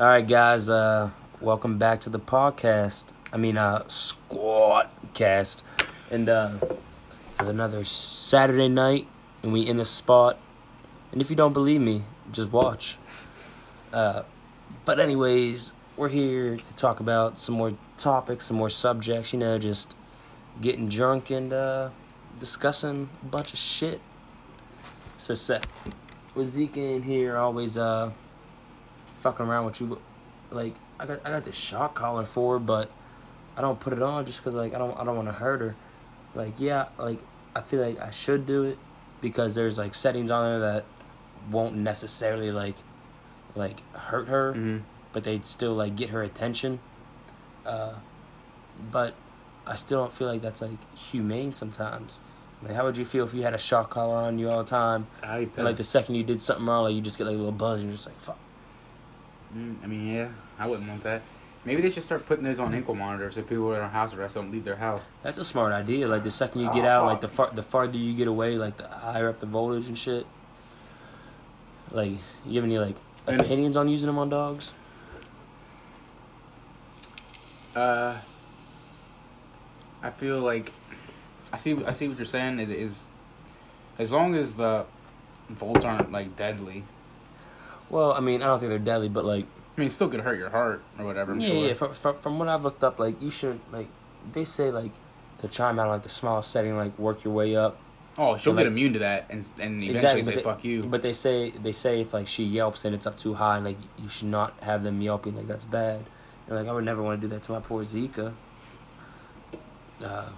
All right, guys. Uh, welcome back to the podcast. I mean, uh, squat cast, and uh, it's another Saturday night, and we in the spot. And if you don't believe me, just watch. Uh, but anyways, we're here to talk about some more topics, some more subjects. You know, just getting drunk and uh, discussing a bunch of shit. So Seth, with Zeke in here, always uh fucking around with you. Like I got I got this shock collar for, her, but I don't put it on just cause like I don't I don't want to hurt her. Like yeah, like I feel like I should do it because there's like settings on there that won't necessarily like like hurt her, Mm-hmm. but they'd still like get her attention. Uh, but I still don't feel like that's like humane sometimes. Like, how would you feel if you had a shock collar on you all the time, and like the second you did something wrong, like you just get like a little buzz, and you're just like, fuck. Mm, I mean, yeah, I wouldn't want that. Maybe they should start putting those on ankle monitors so people are on house arrest don't leave their house. That's a smart idea. Like the second you get Oh, out, like the far the farther you get away, like the higher up the voltage and shit. Like, you have any like opinions on using them on dogs? Uh, I feel like I see. I see what you're saying. It is as long as the volts aren't like deadly. Well, I mean, I don't think they're deadly, but like, I mean, it still could hurt your heart or whatever. I'm yeah, sure. yeah. From, from from what I've looked up, like you shouldn't like. They say like to chime out like the smallest setting, like work your way up. Oh, she'll Like- get immune to that and and eventually Exactly, say they- "fuck you." But they say they say if like she yelps and it's up too high, like you should not have them yelping. Like that's bad. And like I would never want to do that to my poor Zika. Uh,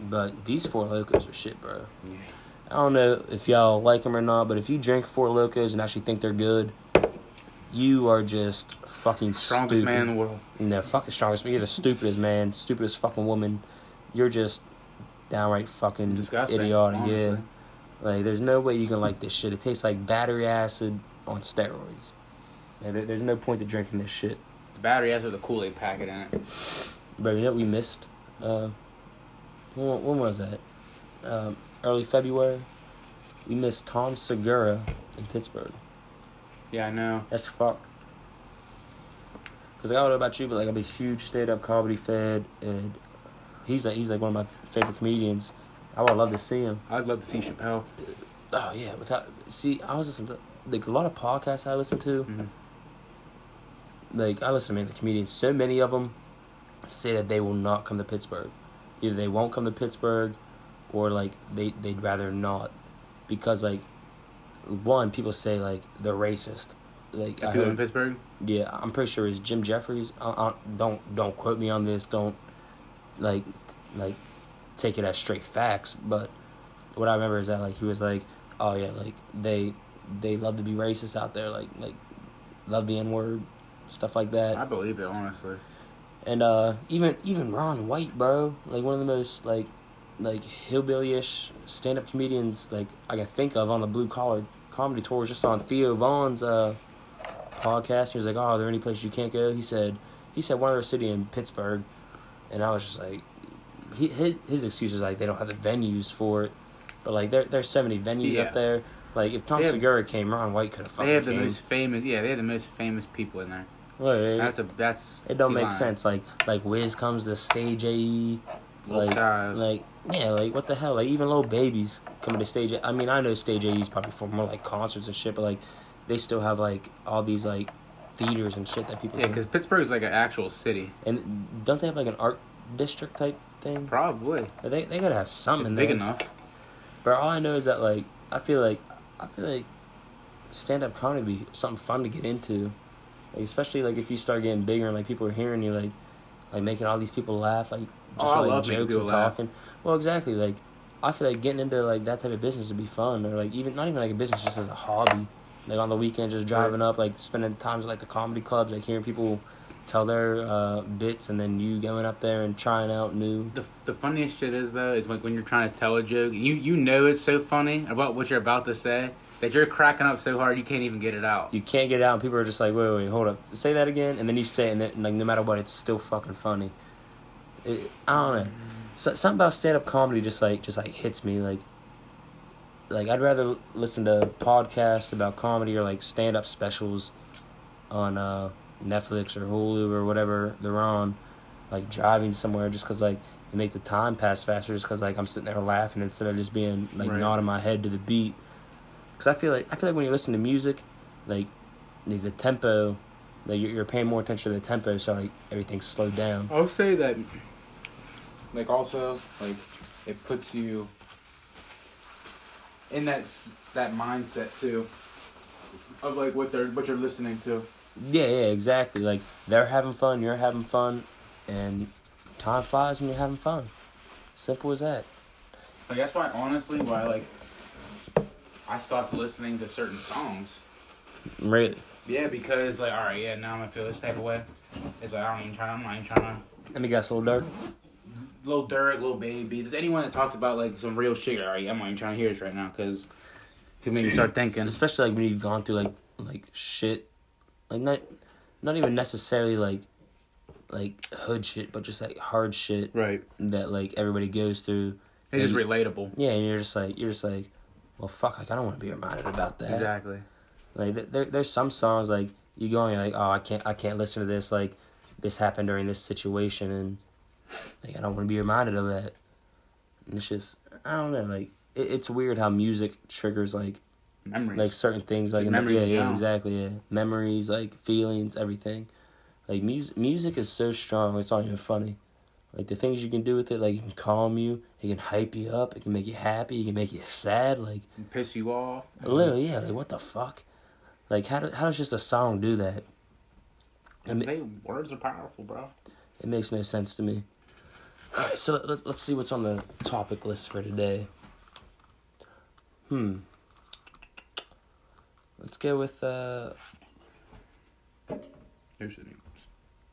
but these Four Lokos are shit, bro. Yeah. I don't know if y'all like them or not, but if you drink Four Lokos and actually think they're good, you are just fucking stupid. Strongest stupid. man in the world. No, fuck the strongest. Man. You're the stupidest man, stupidest fucking woman. You're just downright fucking Disgusting. idiotic. honestly. Yeah. Like, there's no way you can like this shit. It tastes like battery acid on steroids. There- there's no point to drinking this shit. The battery acid with a Kool Aid packet in it. But you know what we missed? Uh, when, when was that? Um, early February. We missed Tom Segura in Pittsburgh. Yeah, I know. That's fucked. Cause like, I don't know about you, but like I'm a huge stand-up comedy fan, and he's like he's like one of my favorite comedians. I would love to see him. I'd love to see Chappelle. Oh yeah, without see, I was listening to like a lot of podcasts I listen to. Mhm. Like I listen to many comedians. So many of them say that they will not come to Pittsburgh. Either they won't come to Pittsburgh, or like they they'd rather not, because like one people say like they're racist. Like I People in Pittsburgh. yeah, I'm pretty sure it's Jim Jefferies. I, I, don't don't quote me on this. Don't like like take it as straight facts. But what I remember is that like he was like, oh yeah, like they they love to be racist out there. Like like love the N word, stuff like that. I believe it honestly. And uh, even even Ron White, bro, like one of the most like like hillbilly-ish stand-up comedians like I can think of on the blue collar comedy tour was just on Theo Von's uh, podcast. He was like, "Oh, are there any places you can't go?" He said he said one other city in Pittsburgh, and I was just like, he, his his excuse was like they don't have the venues for it, but like there there's so many venues Yeah. up there. Like if Tom have- Segura came, Ron White could have fucking They have the came. most famous. Yeah, they have the most famous people in there. Like, That's a that's. it don't make lying. sense. Like like Wiz comes to stage AE. Like, like yeah, like what the hell? Like even little babies coming to stage. I mean, I know stage AE is probably for more like concerts and shit, but like they still have like all these like theaters and shit that people. Yeah, because Pittsburgh is like an actual city. and don't they have like an art district type thing? Probably. They they gotta have something It's big enough. But all I know is that like I feel like I feel like stand up comedy would be something fun to get into. Like especially like if you start getting bigger and like people are hearing you like like making all these people laugh, like just Oh, I for, like love jokes and laugh. talking. Well exactly, like I feel like getting into like that type of business would be fun. Or like even not even like a business, just as a hobby. Like on the weekend just driving up, like spending times at like the comedy clubs, like hearing people tell their uh, bits and then you going up there and trying out new The, the funniest shit is though is like when you're trying to tell a joke you you know it's so funny about what you're about to say that you're cracking up so hard you can't even get it out. you can't get it out and people are just like wait wait, wait hold up say that again and then you say it and then, like no matter what it's still fucking funny it, i don't know so, something about stand-up comedy just like just like hits me like like i'd rather listen to podcasts about comedy or like stand-up specials on uh Netflix or Hulu or whatever they're on, like driving somewhere, just cause like it make the time pass faster, just cause like I'm sitting there laughing instead of just being like Right. nodding my head to the beat. Cause I feel like I feel like when you listen to music, like the, the tempo, like you're, you're paying more attention to the tempo, so like everything's slowed down. I'll say that, like, also, like, it puts you in that that mindset too, of like what they're what you're listening to. Yeah, yeah, exactly. Like they're having fun, you're having fun, and time flies when you're having fun. Simple as that. Like that's why, honestly, why like I stopped listening to certain songs. Really. Yeah, because like, all right, yeah, now I'm gonna feel this type of way. It's like I don't even try. I'm not even trying to. Let me guess, a little dark. Lil Durk, Lil Baby. Does anyone that talks about like some real shit? All right, I'm not even trying to hear this right now because to make me start thinking. Especially like when you've gone through like like shit, like not not even necessarily like like hood shit, but just like hard shit Right. that like everybody goes through. It's just relatable. Yeah, and you're just like you're just like, well, fuck, like I don't want to be reminded about that. Exactly. Like th- there, there's some songs like you go and you're like, oh, I can't, I can't listen to this. Like this happened during this situation, and like I don't want to be reminded of that. And it's just, I don't know. Like it, it's weird how music triggers like Memories. like certain things. Like memories yeah, yeah, exactly. Yeah, memories, like feelings, everything. Like music, music is so strong. It's not even funny. Like the things you can do with it, like it can calm you, it can hype you up, it can make you happy, it can make you sad. Like piss you off. Literally, yeah. Like, what the fuck? Like, how do, how does just a song do that? Say words are powerful, bro. It makes no sense to me. All right, so let, let's see what's on the topic list for today. Hmm. Let's go with uh. Here's the names.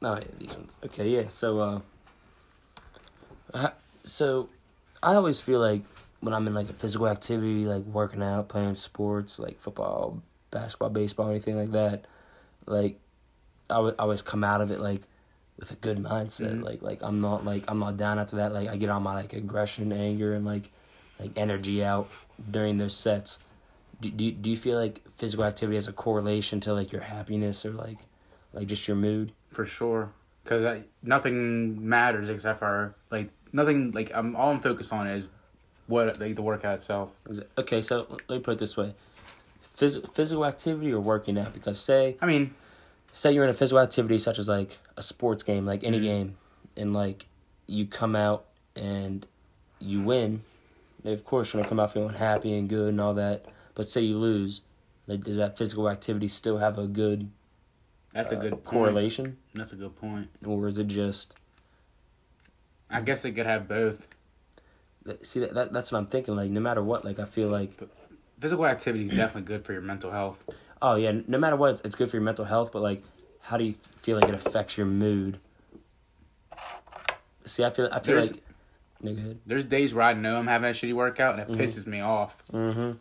No, yeah, these ones. Okay, yeah. So, uh, so I always feel like when I'm in like a physical activity, like working out, playing sports, like football, basketball, baseball, anything like that, like I would always come out of it like with a good mindset. Mhm. Like, like I'm not like I'm not down after that. Like I get all my like aggression, anger, and like like energy out during those sets. Do, do, do you feel like physical activity has a correlation to like your happiness or like like just your mood? For sure. Because nothing matters except for, like, nothing, like, I'm all I'm focused on is what, like, the workout itself. Okay, so let me put it this way: Phys- physical activity or working out. Because say I mean, say you're in a physical activity such as like a sports game, like any Mhm. game, and like you come out and you win. Of course, you're gonna come out feeling happy and good and all that. But say you lose, like does that physical activity still have a good that's a uh, good point. correlation, That's a good point. or is it just I guess it could have both. see that, that that's what I'm thinking? Like no matter what, like I feel like Physical activity is definitely good for your mental health. Oh yeah, no matter what, it's, it's good for your mental health. But like, how do you feel like it affects your mood? See, I feel I feel There's- like. No, go ahead. There's days where I know I'm having a shitty workout and it Mhm. pisses me off. Mm-hmm.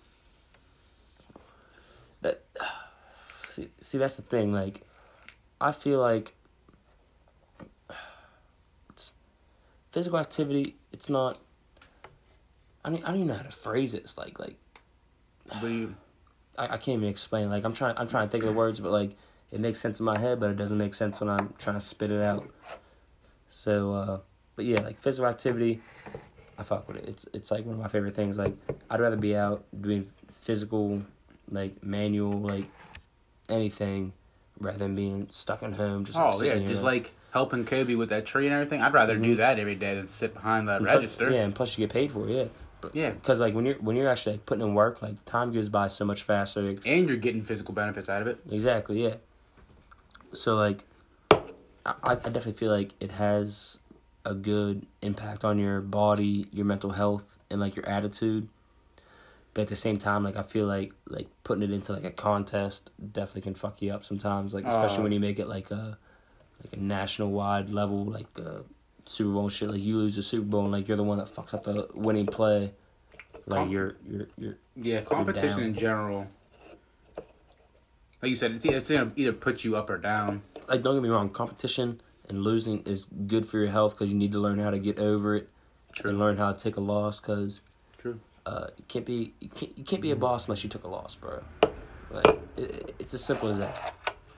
That see, see that's the thing. Like, I feel like it's physical activity. It's not. I mean, I don't even know how to phrase it. It's like like But you, I, I can't even explain. Like I'm trying I'm trying to think of the words, but like it makes sense in my head, but it doesn't make sense when I'm trying to spit it out. So, uh, but yeah, like physical activity, I fuck with it. It's it's like one of my favorite things. Like I'd rather be out doing physical, like manual, like anything, rather than being stuck at home. Just like, oh yeah, here, just like helping Kobe with that tree and everything. I'd rather do Mhm. that every day than sit behind that and plus- register. yeah, and plus you get paid for it. Yeah, Yeah. because like when you're when you're actually like, putting in work, like time goes by so much faster. Like, And you're getting physical benefits out of it. Exactly, yeah. So like, I, I definitely feel like it has a good impact on your body, your mental health, and like your attitude. But at the same time, like I feel like like putting it into like a contest definitely can fuck you up sometimes. Like especially Oh. when you make it like a like a national wide level, like the Super Bowl and shit. Like you lose the Super Bowl and like you're the one that fucks up the winning play. Like Com- you're you're you're Yeah, competition down. in general. Like you said, it's, it's gonna either put you up or down. like don't get me wrong, competition and losing is good for your health because you need to learn how to get over it and learn how to take a loss because True. uh, you can't be you can't, you can't be a boss unless you took a loss, bro. Like it- it's as simple as that.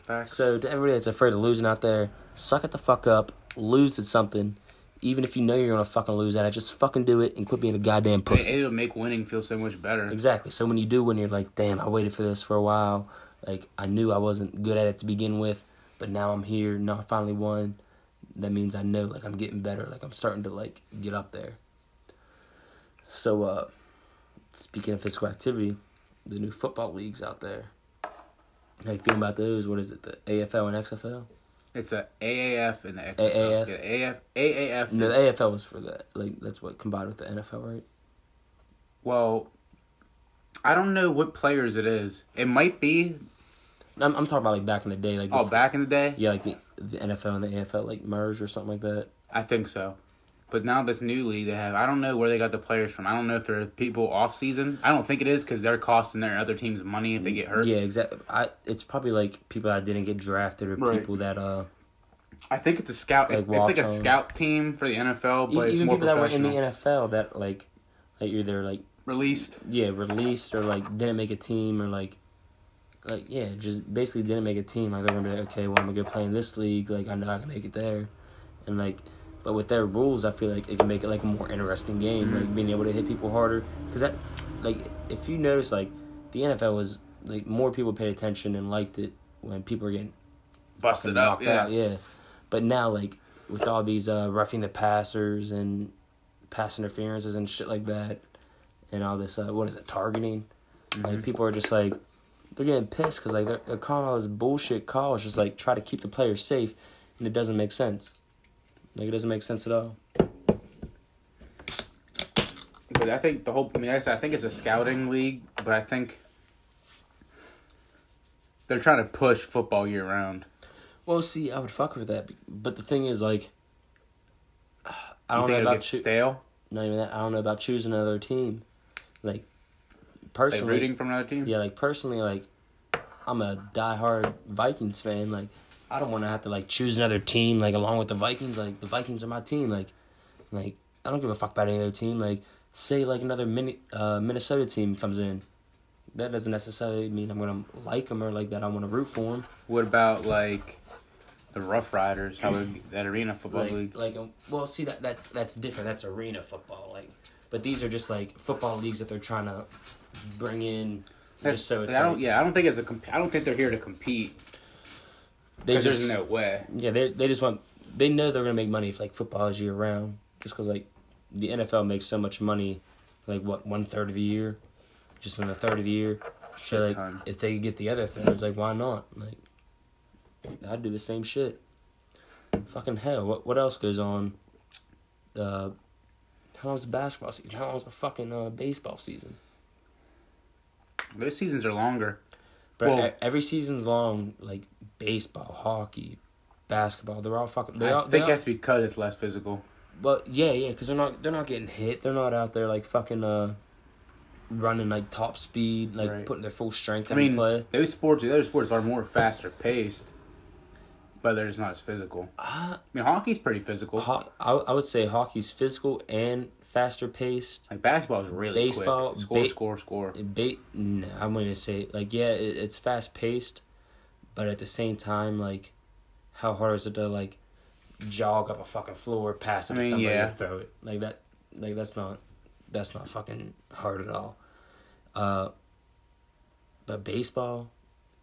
Facts. So to everybody that's afraid of losing out there, suck it the fuck up, lose at something. Even if you know you're gonna fucking lose at it, just fucking do it and quit being a goddamn pussy. It, it'll make winning feel so much better. Exactly. So when you do win, you're like, damn, I waited for this for a while. Like I knew I wasn't good at it to begin with, but now I'm here. Now I finally won. That means I know like I'm getting better. Like I'm starting to like get up there. So uh speaking of physical activity, the new football leagues out there. How you feeling about those? What is it? The AFL and XFL? It's a AAF and the XFL. AAF? Yeah, AF, AAF. No, the AFL was for that. Like that's what combined with the NFL, right? Well, I don't know what players it is. It might be. I'm, I'm talking about like back in the day, like Oh, before- back in the day. yeah, like the the NFL and the AFL like merged or something like that. I think so. But now this new league they have, I don't know where they got the players from. I don't know if they're people off season. I don't think it is because they're costing their other teams money if they get hurt. Yeah, exactly. I it's probably like people that didn't get drafted or Right. people that uh I think it's a scout. Like it's, it's like a on. scout team for the NFL, but it's even more people that were in the NFL that like like either like Released. yeah released or like didn't make a team or like like yeah just basically didn't make a team. Like they're gonna be like okay, well I'm gonna go play in this league. Like I know I can make it there, and like. But with their rules, I feel like it can make it like a more interesting game, like being able to hit people harder. Because that, like, if you notice, like, the NFL was like more people paid attention and liked it when people were getting Busted up. Yeah. out, yeah. But now, like with all these uh, roughing the passers and pass interferences and shit like that, and all this, uh, what is it, targeting? Mm-hmm. Like people are just like they're getting pissed because like they're, they're calling all this bullshit calls, just like try to keep the players safe, and it doesn't make sense. Like it doesn't make sense at all. But I think the whole. I mean, I said, I think it's a scouting league, but I think they're trying to push football year round. Well, see, I would fuck with that, but the thing is, like, I don't think know about choo- stale? not even that. I don't know about choosing another team. Like, Like personally, rooting from another team. Yeah, like personally, like I'm a diehard Vikings fan. Like I don't want to have to like choose another team like along with the Vikings. Like the Vikings are my team. Like, like I don't give a fuck about any other team. Like say like another mini uh, Minnesota team comes in, that doesn't necessarily mean I'm gonna like them or like that I want to root for them. What about like the Rough Riders? How would that arena football Like, league? like um, well, see that that's that's different. That's arena football. Like, but these are just like football leagues that they're trying to bring in. Just so it's I don't. like, Yeah, I don't think it's a. Comp- I don't think they're here to compete. They Because just there's no way. Yeah, they they just want they know they're gonna make money if like football is year round. Just because like the NFL makes so much money, like what one third of the year, just in a third of the year. So like ton. if they could get the other thirds, like why not? Like I'd do the same shit. Fucking hell, what what else goes on? Uh, how long's the basketball season? How long's the fucking uh, baseball season? Those seasons are longer. But Well- every season's long. Like baseball, hockey, basketball, they're all fucking. They I all, think all, that's because it's less physical. But yeah, yeah, because they're not they're not getting hit. They're not out there like fucking uh running like top speed, like Right. putting their full strength I in mean, play. those sports, the other sports are more faster paced, but they're just not as physical. Uh, I mean, hockey's pretty physical. ho- I I would say hockey's physical and faster paced. like basketball is really Baseball, quick. Score, ba- score, score. Ba- no, I'm gonna say like yeah, it, it's fast paced, but at the same time, like how hard is it to like jog up a fucking floor, pass it I to somebody, yeah. and throw it like that? Like that's not that's not fucking hard at all. Uh, but baseball,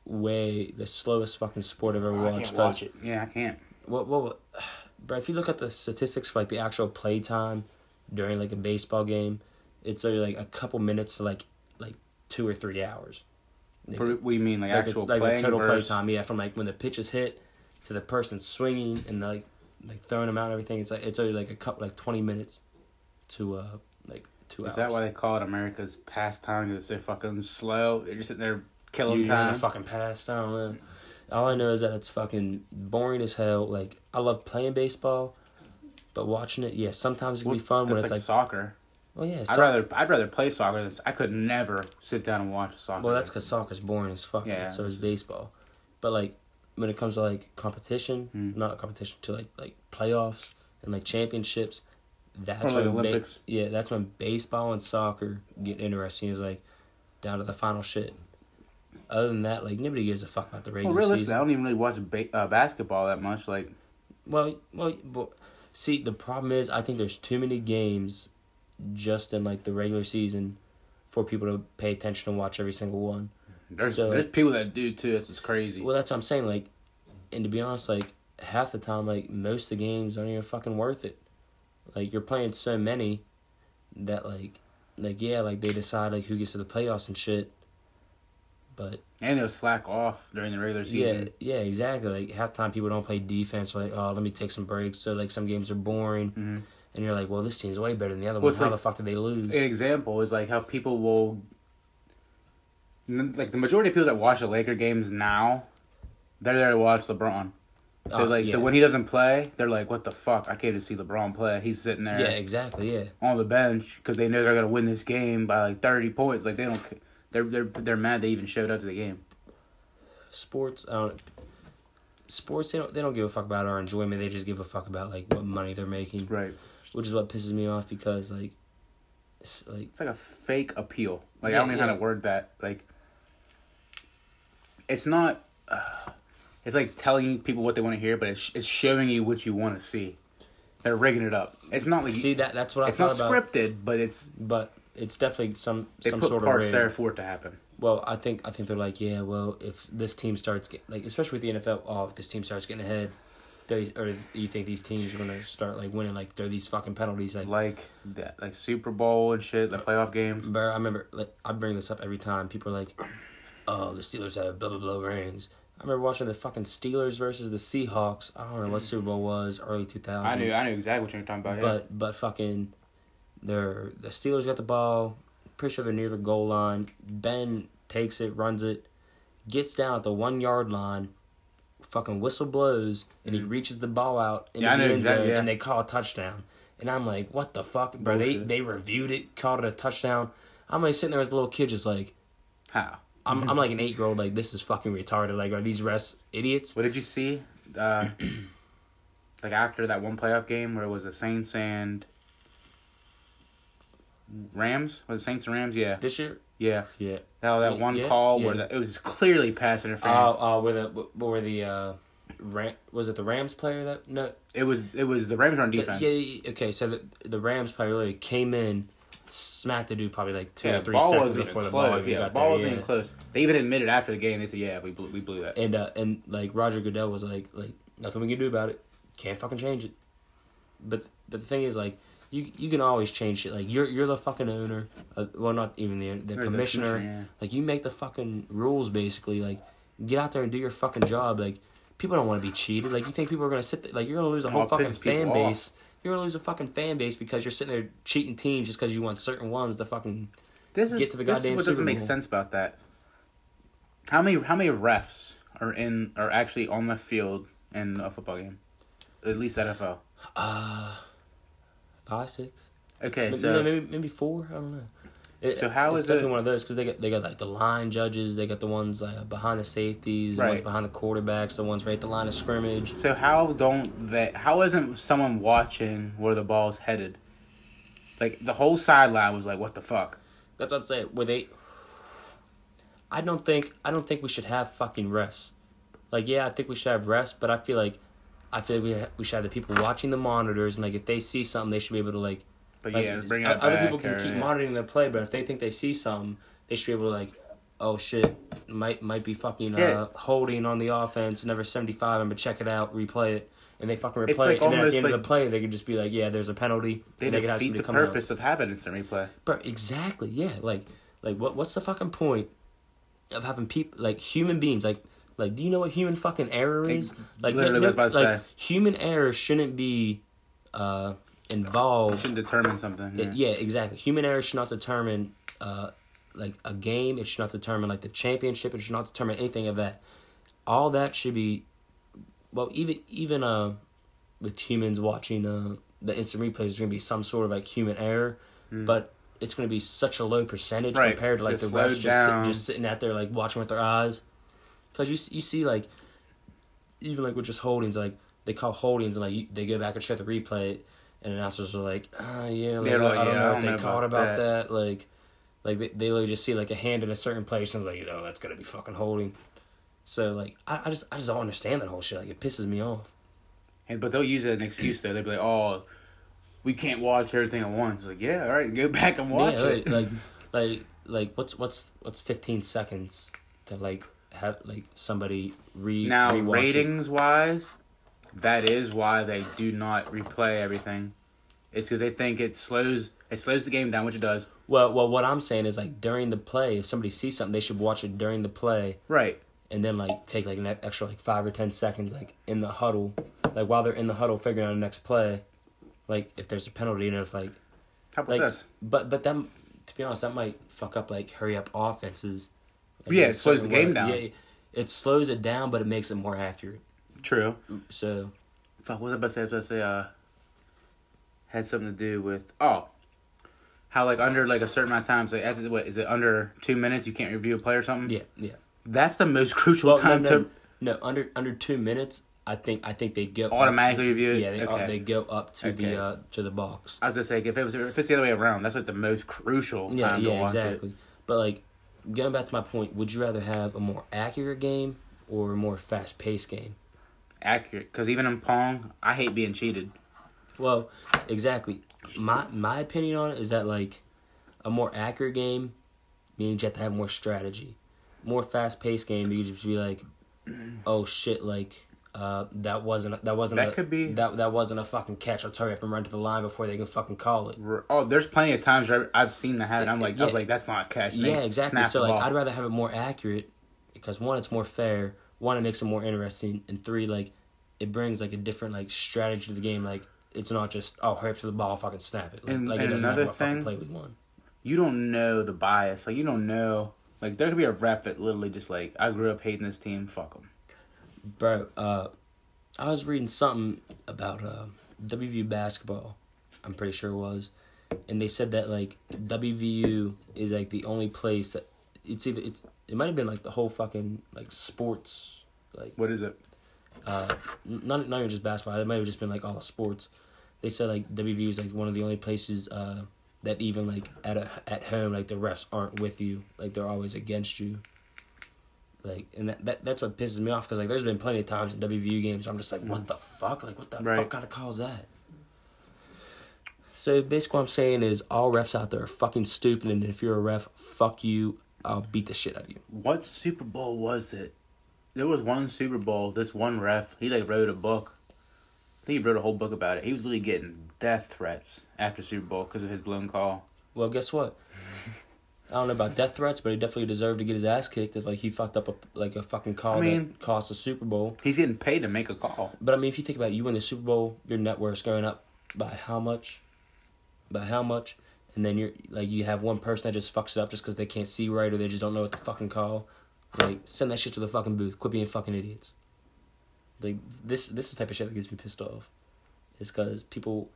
way the slowest fucking sport I've ever I watched. watch it. Yeah, I can't. what what, what but if you look at the statistics for like the actual play time during like a baseball game, it's only like a couple minutes to like like two or three hours. Like, what do you mean, like, like, actual the, like playing the total play time, yeah, from like when the pitch is hit to the person swinging and like like throwing them out and everything. It's like it's only like a couple like twenty minutes to uh like two Is hours. that why they call it America's pastime? Because so fucking slow. They're just sitting there killing you time. fucking past. I. All I know is that it's fucking boring as hell. Like I love playing baseball, but watching it, yeah, sometimes it can Well, be fun when it's like, like, soccer. well, yeah. I'd rather I'd rather play soccer. Than, I could never sit down and watch soccer. well, that's because soccer's boring as fuck. Yeah. So is baseball, but like when it comes to like competition, Hmm. not competition to like like playoffs and like championships, that's like when ba- yeah, that's when baseball and soccer get interesting. Is like down to the final shit. other than that, like nobody gives a fuck about the regular Well, realistically, season. I don't even really watch ba- uh, basketball that much. Like, Well, well, but see, the problem is, I think there's too many games, just in like the regular season, for people to pay attention and watch every single one. there's So- there's people that do too. It's crazy. Well, that's what I'm saying. Like, and to be honest, like half the time, like most of the games aren't even fucking worth it. Like you're playing so many that like, like yeah, like they decide like who gets to the playoffs and shit. But and they'll slack off during the regular season. yeah, yeah, exactly. Like half the time people don't play defense. Like oh, let me take some breaks. So like some games are boring, hmm and you're like, well, this team's way better than the other Well, one. How like- the fuck did they lose? An example is like how people will, like the majority of people that watch the Laker games now, they're there to watch LeBron. So Oh, like, so when he doesn't play, they're like, "What the fuck? I came to see LeBron play. He's sitting there yeah, exactly. Yeah, on the bench because they know they're gonna win this game by like thirty points. Like they don't, they're they're they're mad they even showed up to the game. sports. I don't. Sports, they don't. They don't give a fuck about our enjoyment. They just give a fuck about like what money they're making. Right. which is what pisses me off because like it's like It's like a fake appeal. Like I don't even know how to word that. Like it's not. Uh, it's like telling people what they want to hear, but it's it's showing you what you want to see. They're rigging it up. It's not like see that that's what I it's thought not about scripted, but it's but it's definitely some they some put sort parts of there for it to happen. well I think I think they're like yeah well if this team starts get like especially with the NFL oh if this team starts getting ahead they or you think these teams are gonna start like winning like throw these fucking penalties like Like that, like Super Bowl and shit, like playoff games. Bro, I remember like I bring this up every time. People are like, "Oh, the Steelers have blah blah blah rings." I remember watching the fucking Steelers versus the Seahawks. I don't know what Super Bowl was, early two thousands. I knew I knew exactly what you were talking about. Yeah. But but fucking, they're the Steelers got the ball. Pretty sure they're near the goal line. Ben takes it, runs it, gets down at the one yard line. Fucking whistle blows and he reaches the ball out in. Yeah, the end exactly, zone, yeah. and they call a touchdown. And I'm like, what the fuck, bro? They Bullshit. they reviewed it, called it a touchdown. I'm like sitting there as a little kid, just like how? I'm I'm like an eight year old, like this is fucking retarded. Like, are these refs idiots? What did you see? Uh, like after that one playoff game where it was the Saints and Rams? Was it Saints and Rams? Yeah, This year? yeah. Yeah. That that one Yeah, call where the, it was clearly pass Oh, interference. uh, where the where the uh, Ram, was it the Rams player that no it was it was the Rams on defense. Yeah, yeah, okay, so the, the Rams player literally came in, smacked the dude probably like two Yeah, or three ball seconds before even the ball close. even Yeah, got ball there. wasn't yeah. even close. They even admitted after the game. They said, "Yeah, we blew, we blew that." And uh, and like Roger Goodell was like like nothing we can do about it. Can't fucking change it. But but the thing is like you you can always change shit. Like you're you're the fucking owner. Of, well, not even the the Or commissioner. yeah. Like you make the fucking rules basically. Like get out there and do your fucking job. Like people don't want to be cheated. Like you think people are gonna sit there, like you're gonna lose a whole it fucking fan off. base. You're gonna lose a fucking fan base because you're sitting there cheating teams just because you want certain ones to fucking. This is Get to the this goddamn is what doesn't make sense about that. How many how many refs are in are actually on the field in a football game? At least NFL. Uh, five, six, Okay, maybe, so maybe maybe four. I don't know. It, So how it's is definitely it- one of those because they got they got like the line judges, they got the ones like behind the safeties, the ones behind the quarterbacks, the ones right at the line of scrimmage. so how don't they? How isn't someone watching where the ball's headed? Like the whole sideline was like, "What the fuck?" That's what I'm saying. Where they, I don't think I don't think we should have fucking refs. Like, yeah, I think we should have refs, but I feel like, I feel like we ha- we should have the people watching the monitors, and like if they see something, they should be able to like. But like, yeah, bring it Other people can or, keep yeah. monitoring their play, but if they think they see something, they should be able to like, oh shit, might might be fucking uh, Yeah. holding on the offense, number seventy five, and but check it out, replay it. And they fucking replay It's like it, and then at the end of like- the play, they could just be like, "Yeah, there's a penalty." They they could have the come out. purpose of having instant replay. But exactly, yeah. Like, like what? What's the fucking point of having people like human beings? Like, like, do you know what human fucking error is? Like, literally no- what was about to like human error shouldn't be uh involved. shouldn't determine something. Yeah. Yeah. exactly. Human error should not determine uh like a game. It should not determine like the championship. It should not determine anything of that. All that should be, well, even even uh with humans watching uh the instant replays, there's gonna be some sort of like human error, but it's gonna be such a low percentage. Right. compared to like Just the refs just just sitting out there like watching with their eyes, because you you see like even like with just holdings like they call holdings and like you, they go back and check the replay and announcers are like ah yeah like, They're I, like, I don't "Yeah, know I if they know caught about about that. like Like they, they literally just see like a hand in a certain place and like, oh, that's gonna be fucking holding. So like I, I just I just don't understand that whole shit. Like it pisses me off. And but they'll use it as an excuse though. They'll be like, "Oh, we can't watch everything at once." Like, yeah, all right, go back and watch yeah, it. like, like like like what's what's what's fifteen seconds to like have like somebody re now, rewatch it? ratings wise, that is why they do not replay everything. It's because they think it slows it slows the game down, which it does. Well, well, what I'm saying is like during the play, if somebody sees something, they should watch it during the play, Right. and then like take like an extra like five or ten seconds like in the huddle, like while they're in the huddle figuring out the next play, like if there's a penalty and if like How about like this? but but then to be honest, that might fuck up like hurry up offenses. Like, Yeah, it slows the game way. down. Yeah, it slows it down, but it makes it more accurate. True. So Fuck, what was I about to say? I was about to say, uh, had something to do with, oh, how, like, under, like, a certain amount of times, like, as, what, is it under two minutes you can't review a play or something? yeah, yeah. That's the most crucial Well, time no, to no, under under two minutes. I think I think they go automatically review. Yeah, they, uh, they go up to Okay. the uh, to the box. I was gonna say if it was if it's the other way around, that's like the most crucial Yeah, time yeah, to watch exactly. it. But like going back to my point, would you rather have a more accurate game or a more fast paced game? Accurate, because even in Pong, I hate being cheated. Well, exactly. My my opinion on it is that like a more accurate game means you have to have more strategy. More fast paced game, you just be like, oh shit, like uh, that wasn't that wasn't That a, could be- that that wasn't a fucking catch. Let's hurry up and run to the line before they can fucking call it. Oh, there's plenty of times where I've seen that happen. I'm like, I was like, that's not a catch. They Yeah, exactly. So like, ball. I'd rather have it more accurate because one, it's more fair. One, it makes it more interesting, and three, like, it brings like a different like strategy to the game. Like, it's not just oh hurry up to the ball, fucking snap it. Like, And- like and it doesn't another thing- play we won. you don't know the bias. Like you don't know. Like there could be a ref that literally just like I grew up hating this team. Fuck them. Bro, uh, I was reading something about uh, WVU basketball. I'm pretty sure it was, and they said that like WVU is like the only place that it's either it's it might have been like the whole fucking like sports like What is it? uh, not not even just basketball. It might have just been like all the sports. They said like WVU is like one of the only places uh, that even like at a, at home like the refs aren't with you. Like they're always against you. Like and that, that that's what pisses me off because like there's been plenty of times in WVU games I'm just like what mm. the fuck like what the Right. fuck kind of call is that. So basically, what I'm saying is all refs out there are fucking stupid, and if you're a ref, fuck you. I'll beat the shit out of you. What Super Bowl was it? There was one Super Bowl. This one ref, he like wrote a book. I think he wrote a whole book about it. He was literally getting death threats after Super Bowl because of his blown call. Well, guess what? I don't know about death threats, but he definitely deserved to get his ass kicked if like he fucked up a like a fucking call I mean- that cost a Super Bowl. He's getting paid to make a call. But I mean, if you think about it, you win the Super Bowl, your net worth's going up by how much? By how much? And then you're like you have one person that just fucks it up just because they can't see right or they just don't know what to fucking call. Like send that shit to the fucking booth. Quit being fucking idiots. Like this this is the type of shit that gets me pissed off. Is because people.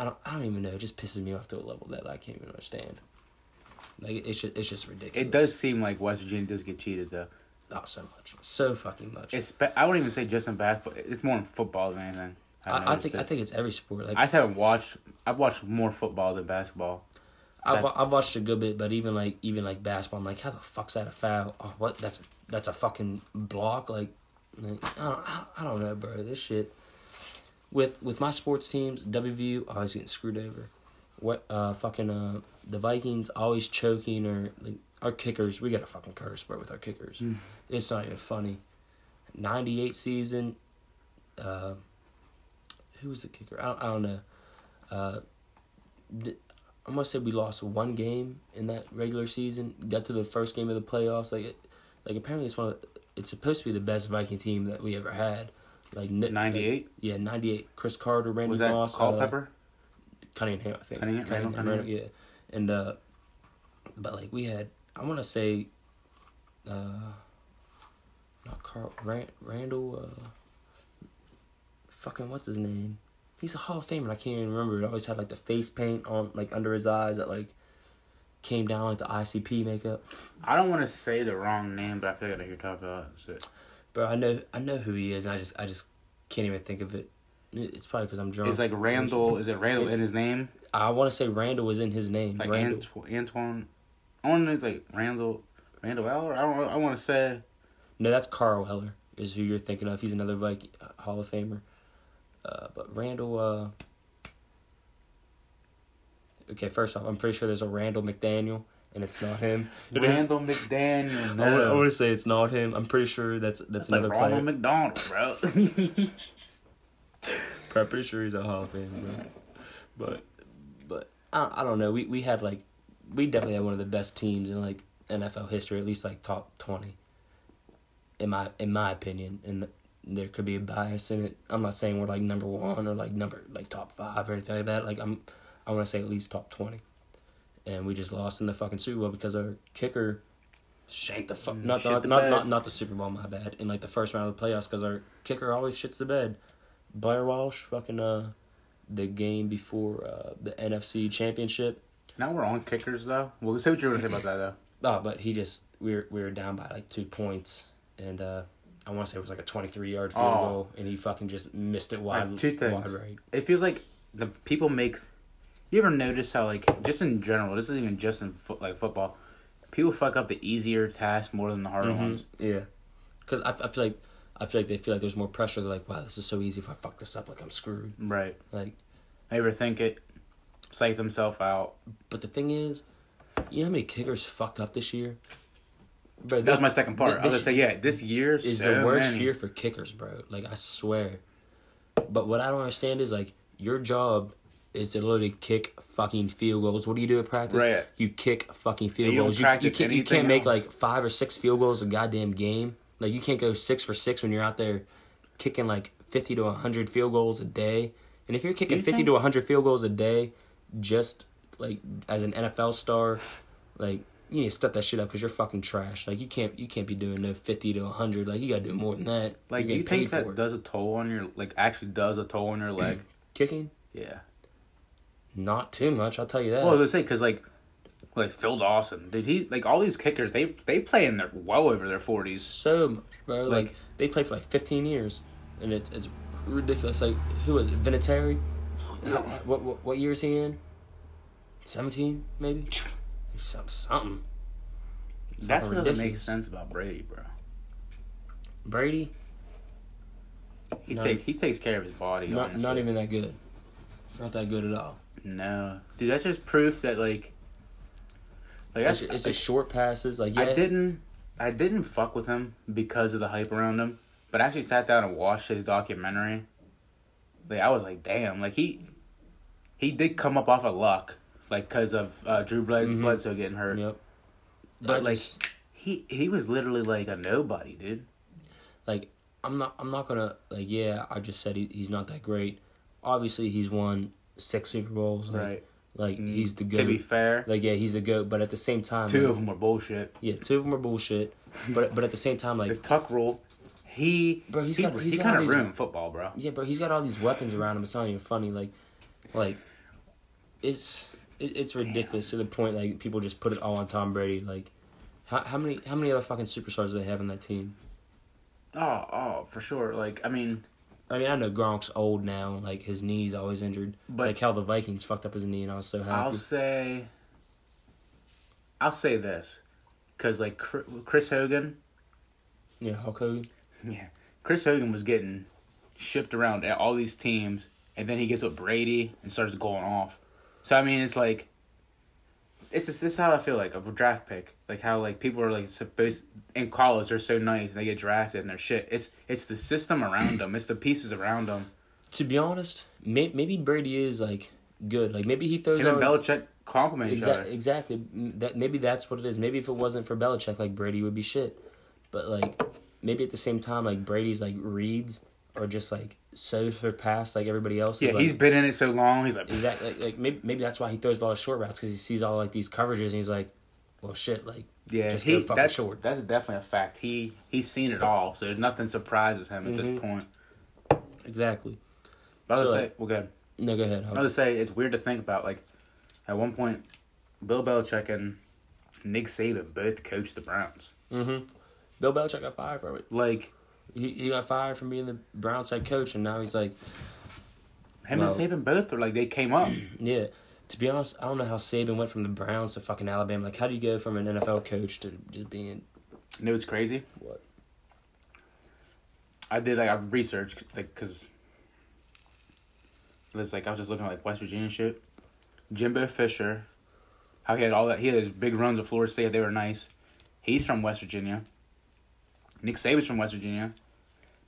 I don't. I don't even know. It just pisses me off to a level that I can't even understand. Like it's just, it's just ridiculous. It does seem like West Virginia does get cheated though. Oh, so much, so fucking much. It's I wouldn't even say just in basketball. It's more in football than anything. I, I think it. I think it's every sport. Like I haven't watched. I've watched more football than basketball. I've, I've watched a good bit, but even like even like basketball, I'm like, how the fuck's that a foul? Oh, what? That's that's a fucking block. Like, like I, don't, I don't know, bro. This shit with with my sports teams, WVU always getting screwed over. What uh fucking uh the Vikings always choking or like our kickers. We got a fucking curse, bro, with our kickers. It's not even funny. Ninety eight season. Uh, who was the kicker? I don't, I don't know. Uh, th- I must say we lost one game in that regular season. Got to the first game of the playoffs. Like, it, like apparently it's one. Of, it's supposed to be the best Viking team that we ever had. Like Ninety eight. like- yeah, ninety eight. Cris Carter, Randy Was that Moss, uh, Culpepper? Cunningham, I think. Cunningham, Randall Cunningham. yeah. And uh, but like we had, I want to say, uh, not Carl Rand, Randall. Uh, fucking what's his name? He's a Hall of Famer. I can't even remember. It always had like the face paint on like under his eyes that like came down like the ICP makeup. I don't want to say the wrong name, but I feel like I know talk about. So, Bro, I know I know who he is. And I just I just can't even think of it. It's probably because I'm drunk. It's like Randall. Is it Randall It's- in his name? I want to say Randall was in his name. Like Randall. Antoine. Antoine. I want to know. It's like Randall. Randall Eller. I don't. I want to say. No, that's Carl Eller. Is who you're thinking of. He's another Viking uh, Hall of Famer. Uh, but Randall. Uh, okay, first off, I'm pretty sure there's a Randall McDaniel, and it's not him. It is- Randall McDaniel. I No. I want to say it's not him. I'm pretty sure that's that's, That's another like player. Ronald McDonald, bro. I'm pretty sure he's a Hall of Fame, bro. But but I, I don't know. We we had like we definitely had one of the best teams in like NFL history, at least like top twenty. In my in my opinion, and there could be a bias in it. I'm not saying we're like number one or like number like top five or anything like that. Like I'm, I want to say at least top twenty. And we just lost in the fucking Super Bowl because our kicker shanked the fuck. Not not the not, not not the Super Bowl. My bad. In like the first round of the playoffs, because our kicker always shits the bed. Blair Walsh, fucking uh, the game before uh the NFC Championship. now we're on kickers though. Well, say what you're gonna say about that though. Oh, but he just we were we were down by like two points, and uh I want to say it was like a twenty three yard field Oh. goal, and he fucking just missed it wide. Two things. Wide right. It feels like the people make. You ever notice how like just in general, this isn't even just in foot like football. People fuck up the easier tasks more than the harder Mhm. ones. Yeah, because I, I feel like I feel like they feel like there's more pressure. They're like, wow, this is so easy. If I fuck this up, like I'm screwed. Right. Like, They overthink it, psych themselves out. but the thing is, you know how many kickers fucked up this year? Bro, That was my second part. I was gonna say, yeah, this year is so the worst many. year for kickers, bro. Like I swear. But what I don't understand is like your job is to literally kick fucking field goals. What do you do at practice? Right. You kick fucking field You goals. You, you can't you can't make else. like five or six field goals a goddamn game. Like you can't go six for six when you're out there kicking like fifty to hundred field goals a day. And if you're kicking You fifty think- to hundred field goals a day, just like as an NFL star, like you need to step that shit up because you're fucking trash. Like you can't you can't be doing no fifty to hundred. Like you gotta do more than that. Like, You're you think paid that for it. does a toll on your like actually does a toll on your leg? kicking? yeah. Not too much, I'll tell you that. Well, let's say because like, like Phil Dawson, did he like all these kickers? They they play in their well over their forties. so bro. Like, Like- they play for like fifteen years, and it's it's ridiculous. Like who was it? Vinatieri? what, what what year is he in? Seventeen, maybe. Some something. That's what doesn't make sense about Brady, bro. Brady, He No. take he takes care of his body. not honestly. not even that good. Not that good at all. No, dude, that's just proof that like, like It's, it's just short passes. Like yeah, I didn't I didn't fuck with him because of the hype around him, but I actually sat down and watched his documentary. Like I was like, damn, like he he did come up off of luck, like because of uh, Drew Bled- Mhm. Bledsoe getting hurt. Yep. But I like just- he he was literally like a nobody, dude. like I'm not I'm not gonna like yeah I just said he, he's not that great. Obviously he's won six Super Bowls. Like, Right. Like he's the Mm, To be goat. fair, Like yeah he's the goat. But at the same time, two like, of them are bullshit. yeah two of them are bullshit. But but at the same time like The tuck rule, he Bro, he's he, got- he's he kind of these- ruined football, bro. yeah bro he's got all these weapons around him. It's not even funny. Like like it's it, it's ridiculous to the point like people just put it all on Tom Brady. Like how how many how many other fucking superstars do they have in that team? Oh, oh, for sure. Like I mean, I mean, I know Gronk's old now, like his knee's always injured. But- like how the Vikings fucked up his knee, and I was so happy. I'll say, I'll say this, because like Chris Hogan, Yeah, Hulk Hogan. yeah, Chris Hogan was getting shipped around at all these teams, and then he gets with Brady and starts going off. So I mean, it's like, it's just this is how I feel like of a draft pick, like how like people are like supposed in college they're so nice they get drafted and they're shit. It's it's the system around them, it's the pieces around them. To be honest, may, maybe Brady is like good. Like maybe he throws Him and Belichick compliment each Exa- other. exactly. That maybe that's what it is. Maybe if it wasn't for Belichick, like Brady would be shit. But like maybe at the same time, like Brady's like reads are just like so surpassed like everybody else. Yeah, like, he's been in it so long. He's like, exactly like, like maybe maybe that's why he throws a lot of short routes because he sees all like these coverages and he's like, well shit, like Yeah, Just he, go fucking that's, short. That's definitely a fact. He he's seen it all, so nothing surprises him at Mhm. this point. exactly. But I was So, say, like- well, good. No, go ahead. I was say it's weird to think about. Like, at one point, Bill Belichick and Nick Saban both coached the Browns. Mm-hmm. Bill Belichick got fired from it. Like, He he got fired from being the Browns head coach, and now he's like, Him Well- and Saban both are like they came up. Yeah. To be honest, I don't know how Saban went from the Browns to fucking Alabama. Like, how do you go from an NFL coach to just being You know what's crazy? what? I did like I researched like because it's like I was just looking at like West Virginia shit. Jimbo Fisher, how he had all that he had his big runs at Florida State. They were nice. He's from West Virginia. Nick Saban's from West Virginia.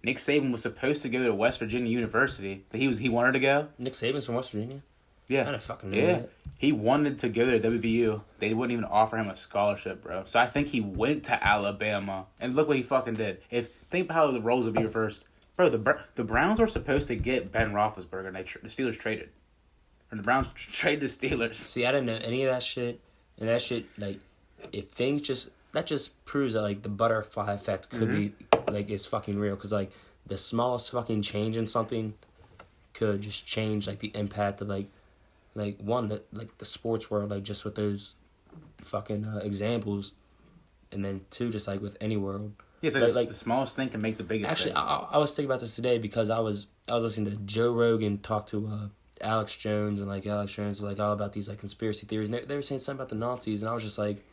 Nick Saban was supposed to go to West Virginia University. He was he wanted to go. Nick Saban's from West Virginia. Yeah, didn't fucking know yeah. that. He wanted to go to WVU. They wouldn't even offer him a scholarship, bro. So I think he went to Alabama, and look what he fucking did. If think about how the roles would be reversed, bro. The the Browns were supposed to get Ben Roethlisberger, and they the Steelers traded, or the Browns traded the Steelers. See, I didn't know any of that shit, and that shit like, if things just that just proves that like the butterfly effect could be like it's fucking real. Cause like the smallest fucking change in something could just change like the impact of like, like one that like the sports world like just with those fucking uh, examples, and then two just like with any world. Yeah, so Like- the, like- the smallest thing can make the biggest. Actually, I I was thinking about this today because I was I was listening to Joe Rogan talk to uh, Alex Jones and like Alex Jones was like all about these like conspiracy theories. And they, they were saying something about the Nazis, and I was just like,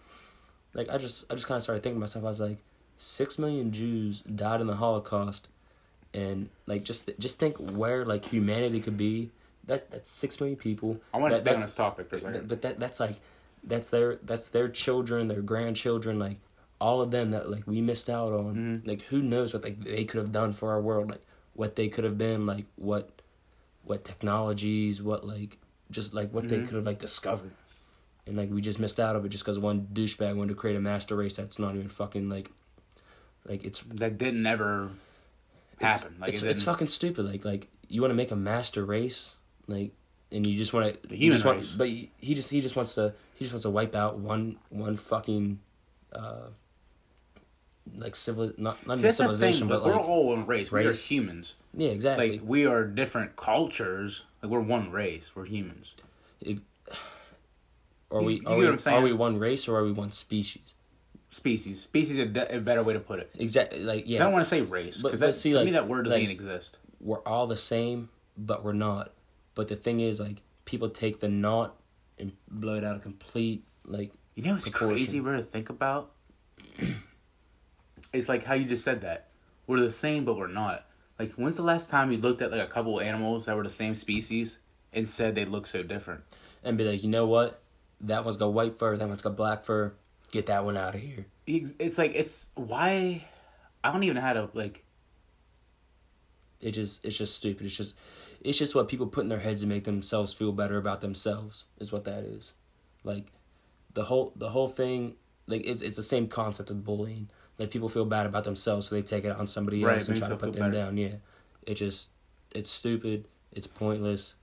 like I just I just kind of started thinking to myself. I was like, six million Jews died in the Holocaust, and like just just think where like humanity could be. That that's six million people. I want to That- stay on this topic for a Th- second. But that that's like that's their that's their children, their grandchildren, like all of them that like we missed out on. Mhm. Like who knows what like they could have done for our world, like what they could have been, like what what technologies, what like just like what they Mhm. could have like discovered. And like we just missed out of it just because one douchebag wanted to create a master race that's not even fucking like like it's that didn't ever it's, happen. Like it's, it it's fucking stupid. Like like you want to make a master race, like, and you just want to you just want, race. but he he just he just wants to he just wants to wipe out one one fucking, uh, like civil not not See, thing, civilization, but like we're all one race. We are humans. yeah exactly. Like we are different cultures. Like we're one race. We're humans. Are we are we what I'm saying? are we one race or are we one species? Species. Species is a, a better way to put it. Exactly. Like yeah. I don't want to say race because that see, to like- me that word doesn't like- even exist. we're all the same, but we're not. But the thing is, like people take the not and blow it out of complete like You know it's crazy, bro, to think about? it's like how you just said that. We're the same, but we're not. Like, when's the last time you looked at like a couple of animals that were the same species and said they look so different? and be like, you know what? That one's got white fur. That one's got black fur. Get that one out of here. It's like it's why I don't even know how to like. It just it's just stupid. It's just it's just what people put in their heads to make themselves feel better about themselves is what that is. Like the whole the whole thing like it's it's the same concept of bullying. Like people feel bad about themselves so they take it on somebody Right, else and try to put them better. down. Yeah. It just it's stupid, it's pointless,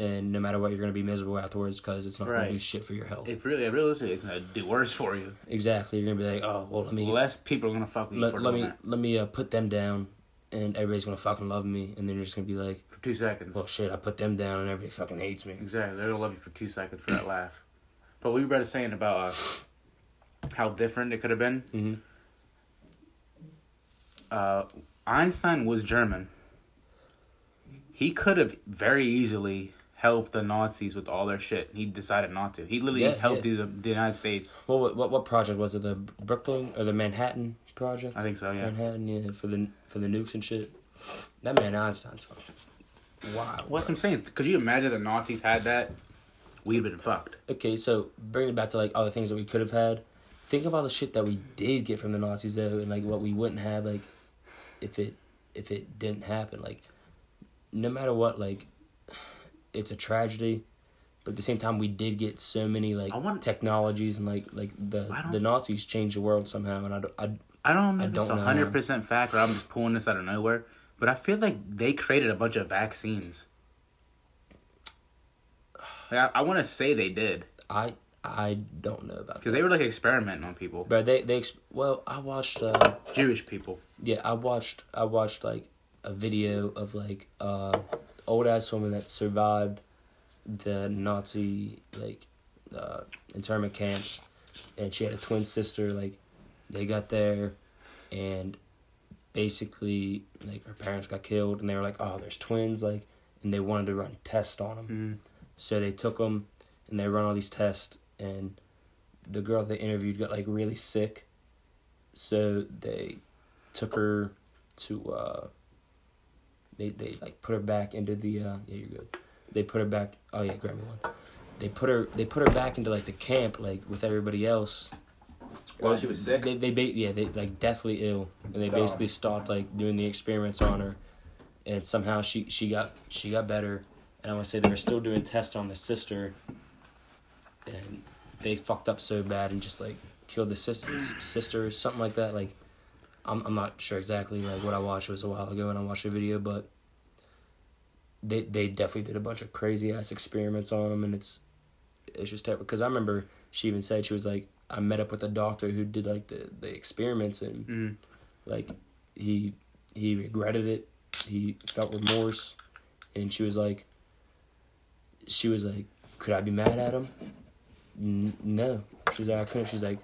and no matter what you're going to be miserable afterwards cuz it's not gonna do shit for your health. It really, realistically, it's gonna do worse for you. exactly. You're going to be like, "Oh, well, let me Less people are gonna fuck with you let, for let me let me uh, put them down and everybody's gonna fucking love me and then you're just gonna be like for two seconds. well shit i put them down and everybody fucking hates me Exactly, they're gonna love you for two seconds for that laugh. But we were about saying about uh, how different it could have been. mm-hmm. uh, Einstein was German. He could have very easily helped the Nazis with all their shit. He decided not to. He literally Yeah, helped yeah. The, the United States. well what, what what project was it the brooklyn or the manhattan project I think so. Yeah. manhattan yeah for the for the nukes and shit that man einstein's fucking wow What's. I'm saying? Could you imagine the Nazis had that? We'd been fucked. okay so bring it back to like all the things that we could have had think of all the shit that we did get from the nazis though and like what we wouldn't have like if it if it didn't happen like no matter what like it's a tragedy but at the same time we did get so many like want- technologies and like like the the nazis changed the world somehow and i, don't- I I don't know I don't know. hundred percent fact or I'm just pulling this out of nowhere, but I feel like they created a bunch of vaccines. Like, I, I want to say they did i i don't know about because they were like experimenting on people, but they they well i watched uh Jewish people. yeah i watched i watched like a video of like uh old ass woman that survived the nazi like uh internment camps and she had a twin sister like they got there and basically like her parents got killed and they were like oh there's twins like and they wanted to run tests on them, Mm. So they took them and they run all these tests, and the girl they interviewed got like really sick. So they took her to uh they they like put her back into the uh yeah you're good. They put her back oh yeah, grab me one. They put her they put her back into like the camp like with everybody else. Well, she was sick. They they ba- yeah, they like deathly ill and they basically stopped like doing the experiments on her and somehow she she got she got better and I want to say they were still doing tests on the sister and they fucked up so bad and just like killed the sister sister or something like that like I'm I'm not sure exactly like what I watched. It was a while ago and I watched the video but they they definitely did a bunch of crazy ass experiments on them and it's it's just terrible. Because I remember she even said she was like I met up with a doctor who did like the the experiments and Mm. like he he regretted it. He felt remorse. And she was like she was like could i be mad at him? N- no. She's like i couldn't. She's like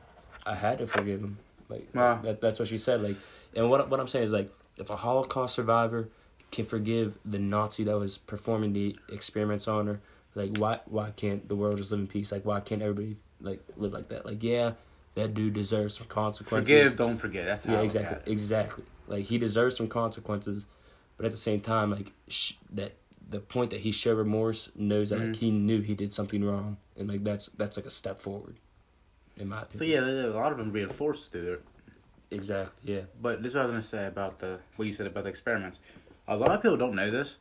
i had to forgive him like Wow. that, that's what she said like and what, what i'm saying is like if a holocaust survivor can forgive the nazi that was performing the experiments on her like why why can't the world just live in peace like why can't everybody like live like that like yeah that dude deserves some consequences Forgive, don't forget. That's yeah, exactly, exactly. Like he deserves some consequences, but at the same time, like sh- that the point that he showed remorse knows that like Mhm. he knew he did something wrong, and like that's that's like a step forward, in my So yeah, a lot of them being forced to do it. exactly. Yeah, But this is what I was gonna say about the what you said about the experiments. A lot of people don't know this.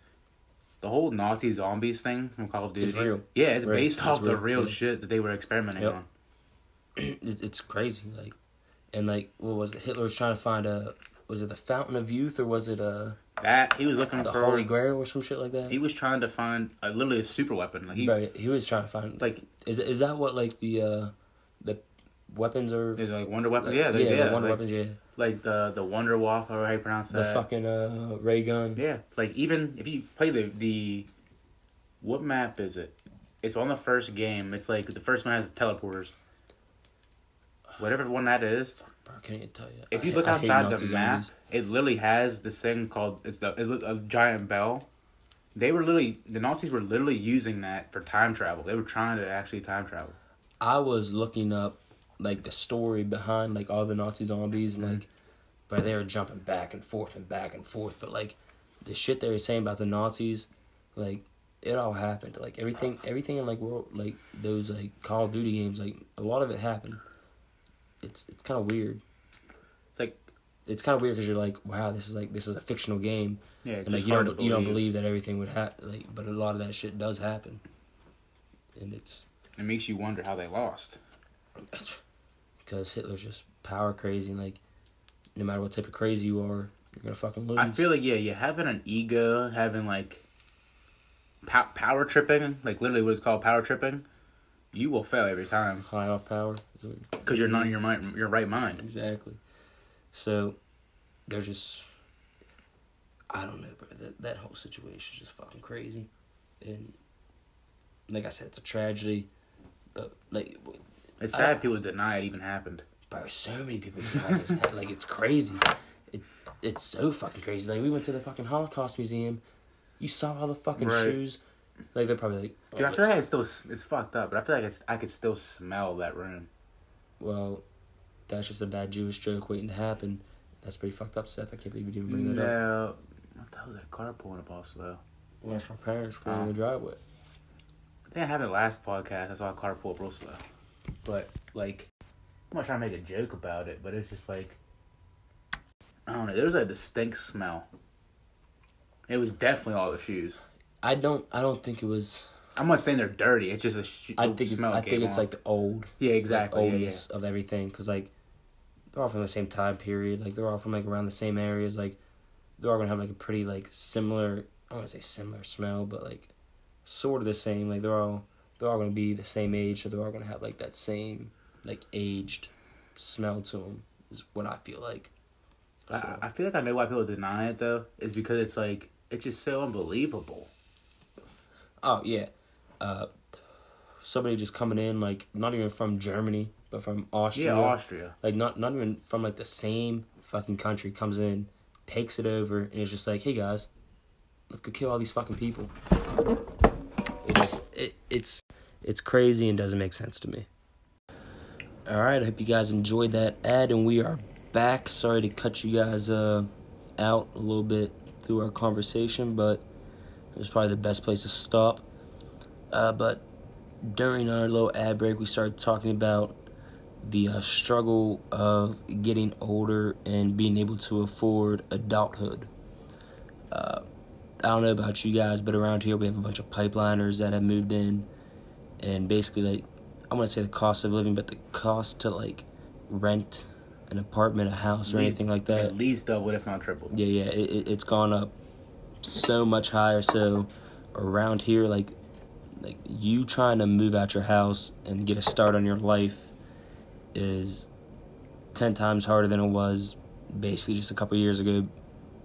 The whole Nazi zombies thing from Call of Duty. It's real. Yeah, it's Right. based It's off the real, real yeah. shit that they were experimenting Yep. on. it's, crazy. Like, and like what was it? Hitler was trying to find a was it the Fountain of Youth or was it uh That he was looking the for. Holy Grail or some shit like that? He was trying to find a, literally a super weapon. Like he, Bro, he was trying to find like is is that what like the uh the weapons are? is like Wonder Weapon. like, yeah, they, yeah, yeah, the Wonder like, weapons. Yeah, like the the Wonder Waffle, or how you pronounce the that? The fucking uh ray gun. Yeah, like even if you play the the, what map is it? It's on the first game. It's like the first one has teleporters. Whatever one that is, Bro, can't even tell you. if you hate- look I outside the map, zombies. it literally has this thing called it's the it look, a giant bell. They were literally the Nazis were literally using that for time travel. They were trying to actually time travel. I was looking up like the story behind like all the Nazi zombies and like, but they were jumping back and forth and back and forth. But like, the shit they were saying about the Nazis, like, it all happened. Like everything, everything in like world like those like Call of Duty games, like a lot of it happened. It's it's kind of weird. It's like It's kind of weird because you're like, wow, this is like this is a fictional game, yeah, it's and like you don't you don't believe that everything would happen. Like, but a lot of that shit does happen, and it's It makes you wonder how they lost. because Hitler's just power crazy and like no matter what type of crazy you are, you're gonna fucking lose. I feel like yeah, yeah, having an ego, having like pow- power tripping, like literally what is called power tripping, you will fail every time high off power. because you're not in your mind, your right mind. Exactly. So they're just I don't know, bro. That that whole situation is just fucking crazy, and like I said, it's a tragedy. But like, It's I- sad people deny it even happened. bro, so many people deny this. like it's crazy. It's it's so fucking crazy. Like we went to the fucking Holocaust museum. You saw all the fucking Right. shoes. Like they're probably like, Dude, I feel like it's still it's fucked up, but I feel like it's, I could still smell that room. well, that's just a bad Jewish joke waiting to happen. That's pretty fucked up, Seth. I can't believe you didn't bring that up. No, what the hell was that car pulling up also? Well, my parents were in the driveway. I think I have it last podcast. I saw a car pull up real slow, but like I'm not trying to make a joke about it, but it's just like I don't know. There was a distinct smell. It was definitely all the shoes. I don't. I don't think it was. I'm not saying they're dirty. It's just a sh- I the think it's. I think it's off. like the old, yeah, like, exactly. yeah, yeah. oldness of everything. Cause like, they're all from the same time period. Like they're all from like around the same areas. Like, they're all gonna have like a pretty like similar. I want to say similar smell, but like, sort of the same. Like they're all. They're all gonna be the same age, so they're all gonna have like that same, like aged, smell to them. Is what I feel like. I, I feel like I know why people deny it though. Is because it's like it's just so unbelievable. Oh yeah, uh, somebody just coming in like not even from Germany, but from Austria. Yeah, Austria. like not not even from like the same fucking country comes in, takes it over, and it's just like, hey guys, let's go kill all these fucking people. Just it it's it's crazy and doesn't make sense to me. All right, I hope you guys enjoyed that ad, and we are back. Sorry to cut you guys uh out a little bit through our conversation, but it was probably the best place to stop. Uh, but during our little ad break, we started talking about the uh, struggle of getting older and being able to afford adulthood. Uh, I don't know about you guys, but around here we have a bunch of pipeliners that have moved in, and basically, like, I want to say the cost of living, but the cost to like rent an apartment, a house, or Least- anything like that. At least doubled, if not tripled. Yeah, yeah, it, it, it's gone up so much higher. So around here, like, like you trying to move out your house and get a start on your life is ten times harder than it was basically just a couple years ago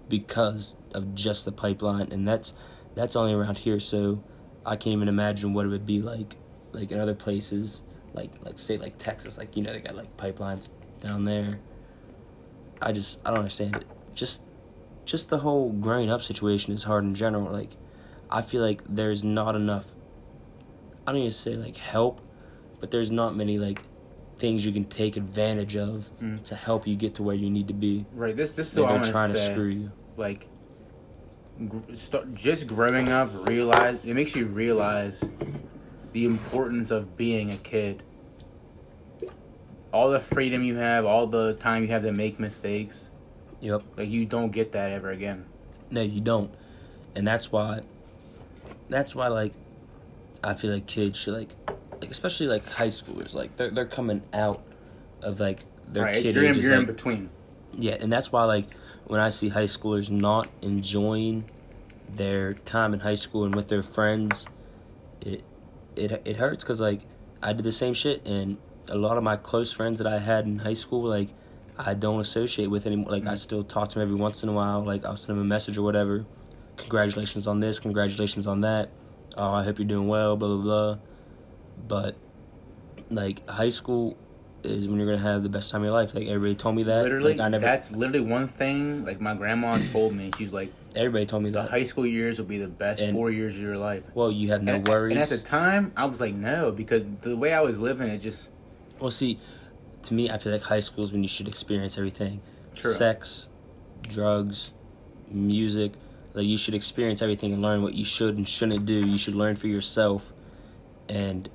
because of just the pipeline, and that's that's only around here. So I can't even imagine what it would be like, like in other places, like like say like Texas, like you know they got like pipelines down there. I just I don't understand it. Just just the whole growing up situation is hard in general. Like I feel like there's not enough I don't even say like help, but there's not many like things you can take advantage of Mm. to help you get to where you need to be. Right. This this is what I'm trying gonna to say. screw you. Like, gr- start, just growing up, realize it makes you realize the importance of being a kid. All the freedom you have, all the time you have to make mistakes, Yep. like you don't get that ever again. No, you don't. And that's why that's why like I feel like kids should like like especially like high schoolers, like they're they're coming out of like their right? kid You're, in, ages, you're in between. Yeah, and that's why like when I see high schoolers not enjoying their time in high school and with their friends, it it it hurts because like I did the same shit and a lot of my close friends that I had in high school like I don't associate with anymore. Like I Mhm. still talk to them every once in a while. Like I'll send them a message or whatever. Congratulations on this. Congratulations on that. Oh, I hope you're doing well. Blah blah blah. But like high school is when you're gonna have the best time of your life. Like everybody told me that. literally, like, I never. that's literally one thing. Like my grandma told me, she's like, Everybody told me the that. high school years will be the best And- four years of your life. well, you have no and, worries. And at the time, I was like, no, because the way I was living, it just well, see, to me, I feel like high school is when you should experience everything: True. sex, drugs, music. Like you should experience everything and learn what you should and shouldn't do. You should learn for yourself. And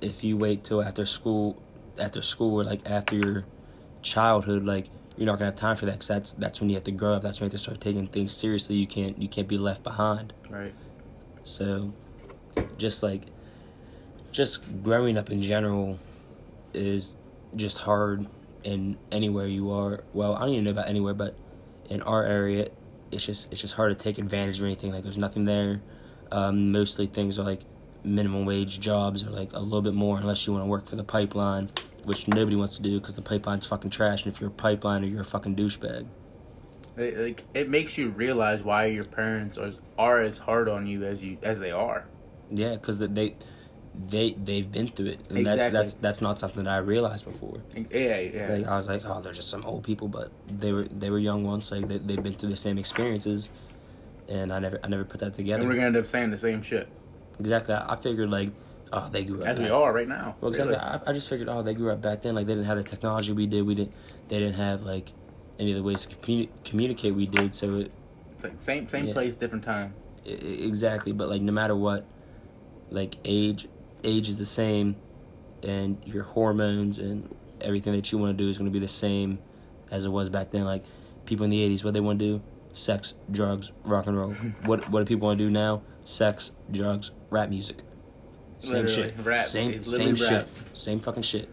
if you wait till after school, after school or like after your childhood, like you're not gonna have time for that because that's that's when you have to grow up. That's when you have to start taking things seriously. You can't you can't be left behind. right. So, just like, just growing up in general is just hard in anywhere you are. Well, I don't even know about anywhere, but in our area, it's just it's just hard to take advantage of anything. Like, there's nothing there. Um, mostly things are like minimum wage jobs or like a little bit more, unless you want to work for the pipeline, which nobody wants to do because the pipeline's fucking trash. And if you're a pipeline, or you're a fucking douchebag. It, like it makes you realize why your parents are are as hard on you as you as they are. Yeah, because they they they've been through it, and that's Exactly. that's that's not something that I realized before. Yeah, yeah. Like I was like, oh, they're just some old people, but they were they were young ones. Like they they've been through the same experiences, and I never I never put that together. and we're gonna end up saying the same shit exactly. I, I figured like, oh, they grew up. as we are right now. Well, exactly. really. I, I just figured, oh, they grew up back then. Like they didn't have the technology we did. We didn't. They didn't have like any of the ways to communi- communicate we did. So it, It's like same same Yeah. place, different time. I- exactly but like no matter what like age age is the same and your hormones and everything that you want to do is going to be the same as it was back then like people in the 80s what they want to do sex drugs rock and roll what what do people want to do now sex drugs rap music same Literally, shit rap. same same rap. shit same fucking shit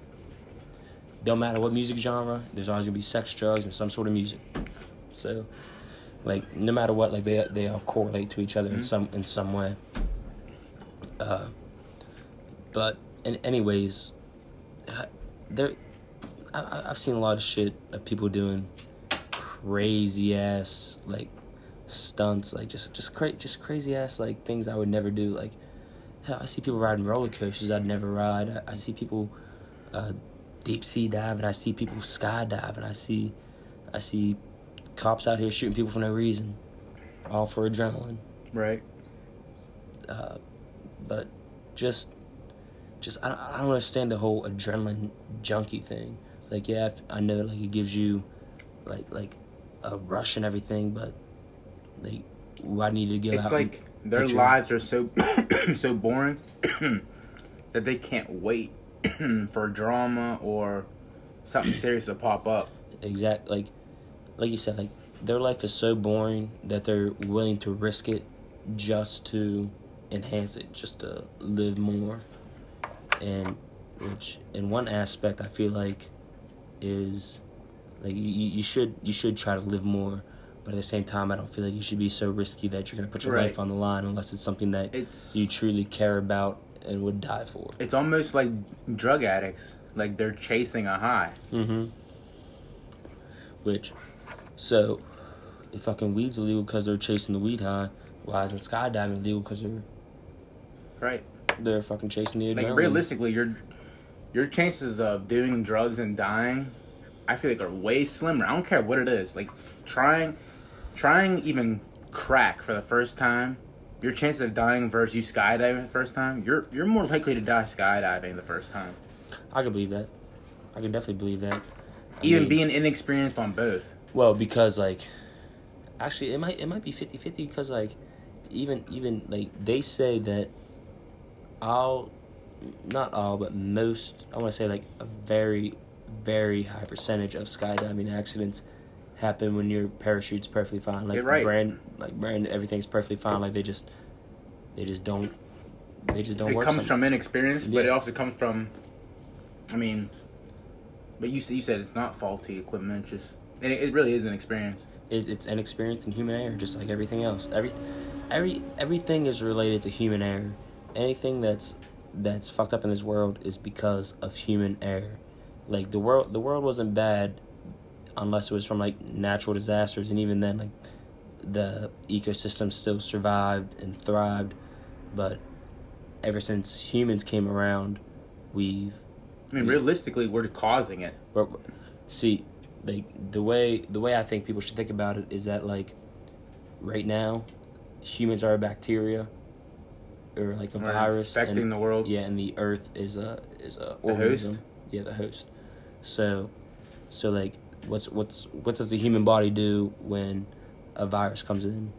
don't matter what music genre there's always going to be sex drugs and some sort of music so like no matter what like they they all correlate to each other in Mhm. some in some way uh but in anyways uh, there I- I've seen a lot of shit of people doing crazy ass like stunts like just just cra- just crazy ass like things I would never do like hell I see people riding roller coasters I'd never ride. I, I see people uh, deep sea diving. I see people skydiving. I see I see cops out here shooting people for no reason. All for adrenaline. Right. Uh, but just, just I, I don't understand the whole adrenaline junkie thing. Like, yeah, I know like it gives you, like like, a rush and everything, but like, why need to go It's out? like their your- lives are so so boring that they can't wait for drama or something serious to pop up. exact like, like you said, like their life is so boring that they're willing to risk it just to enhance it, just to live more, and which in one aspect I feel like is like you you should you should try to live more, but at the same time I don't feel like you should be so risky that you're gonna put your Right. life on the line unless it's something that It's you truly care about and would die for. it's almost like drug addicts. Like they're chasing a high. Mm-hmm. Which, so, if fucking weed's illegal because they're chasing the weed high, why isn't skydiving illegal because they're Right. they're fucking chasing the adrenaline. Like realistically, your your chances of doing drugs and dying, I feel like are way slimmer. I don't care what it is. Like trying, trying even crack for the first time, your chances of dying versus you skydiving the first time, you're you're more likely to die skydiving the first time. I could believe that. I could definitely believe that. I Even mean, being inexperienced on both. well because like, actually it might it might be 50-50 because like, even even like they say that all, not all but most I want to say like a very very high percentage of skydiving accidents happen when your parachute's perfectly fine. Like right. brand like brand everything's perfectly fine. Like they just they just don't they just don't It comes some- from inexperience, but it also comes from. I mean, but you you said it's not faulty equipment. It's just it, it really is an experience. it, it's an experience in human error, just like everything else. Every, every, everything is related to human error. Anything that's that's fucked up in this world is because of human error. Like the world, the world wasn't bad unless it was from like natural disasters, and even then, like the ecosystem still survived and thrived. But ever since humans came around, we've I mean, Yeah. realistically, we're causing it. but see, like the way the way I think people should think about it is that like right now, humans are a bacteria or like a We're virus, infecting and, the world. yeah, and the Earth is a is a The host? organism. Yeah, the host. So, so like, what's what's what does the human body do when a virus comes in?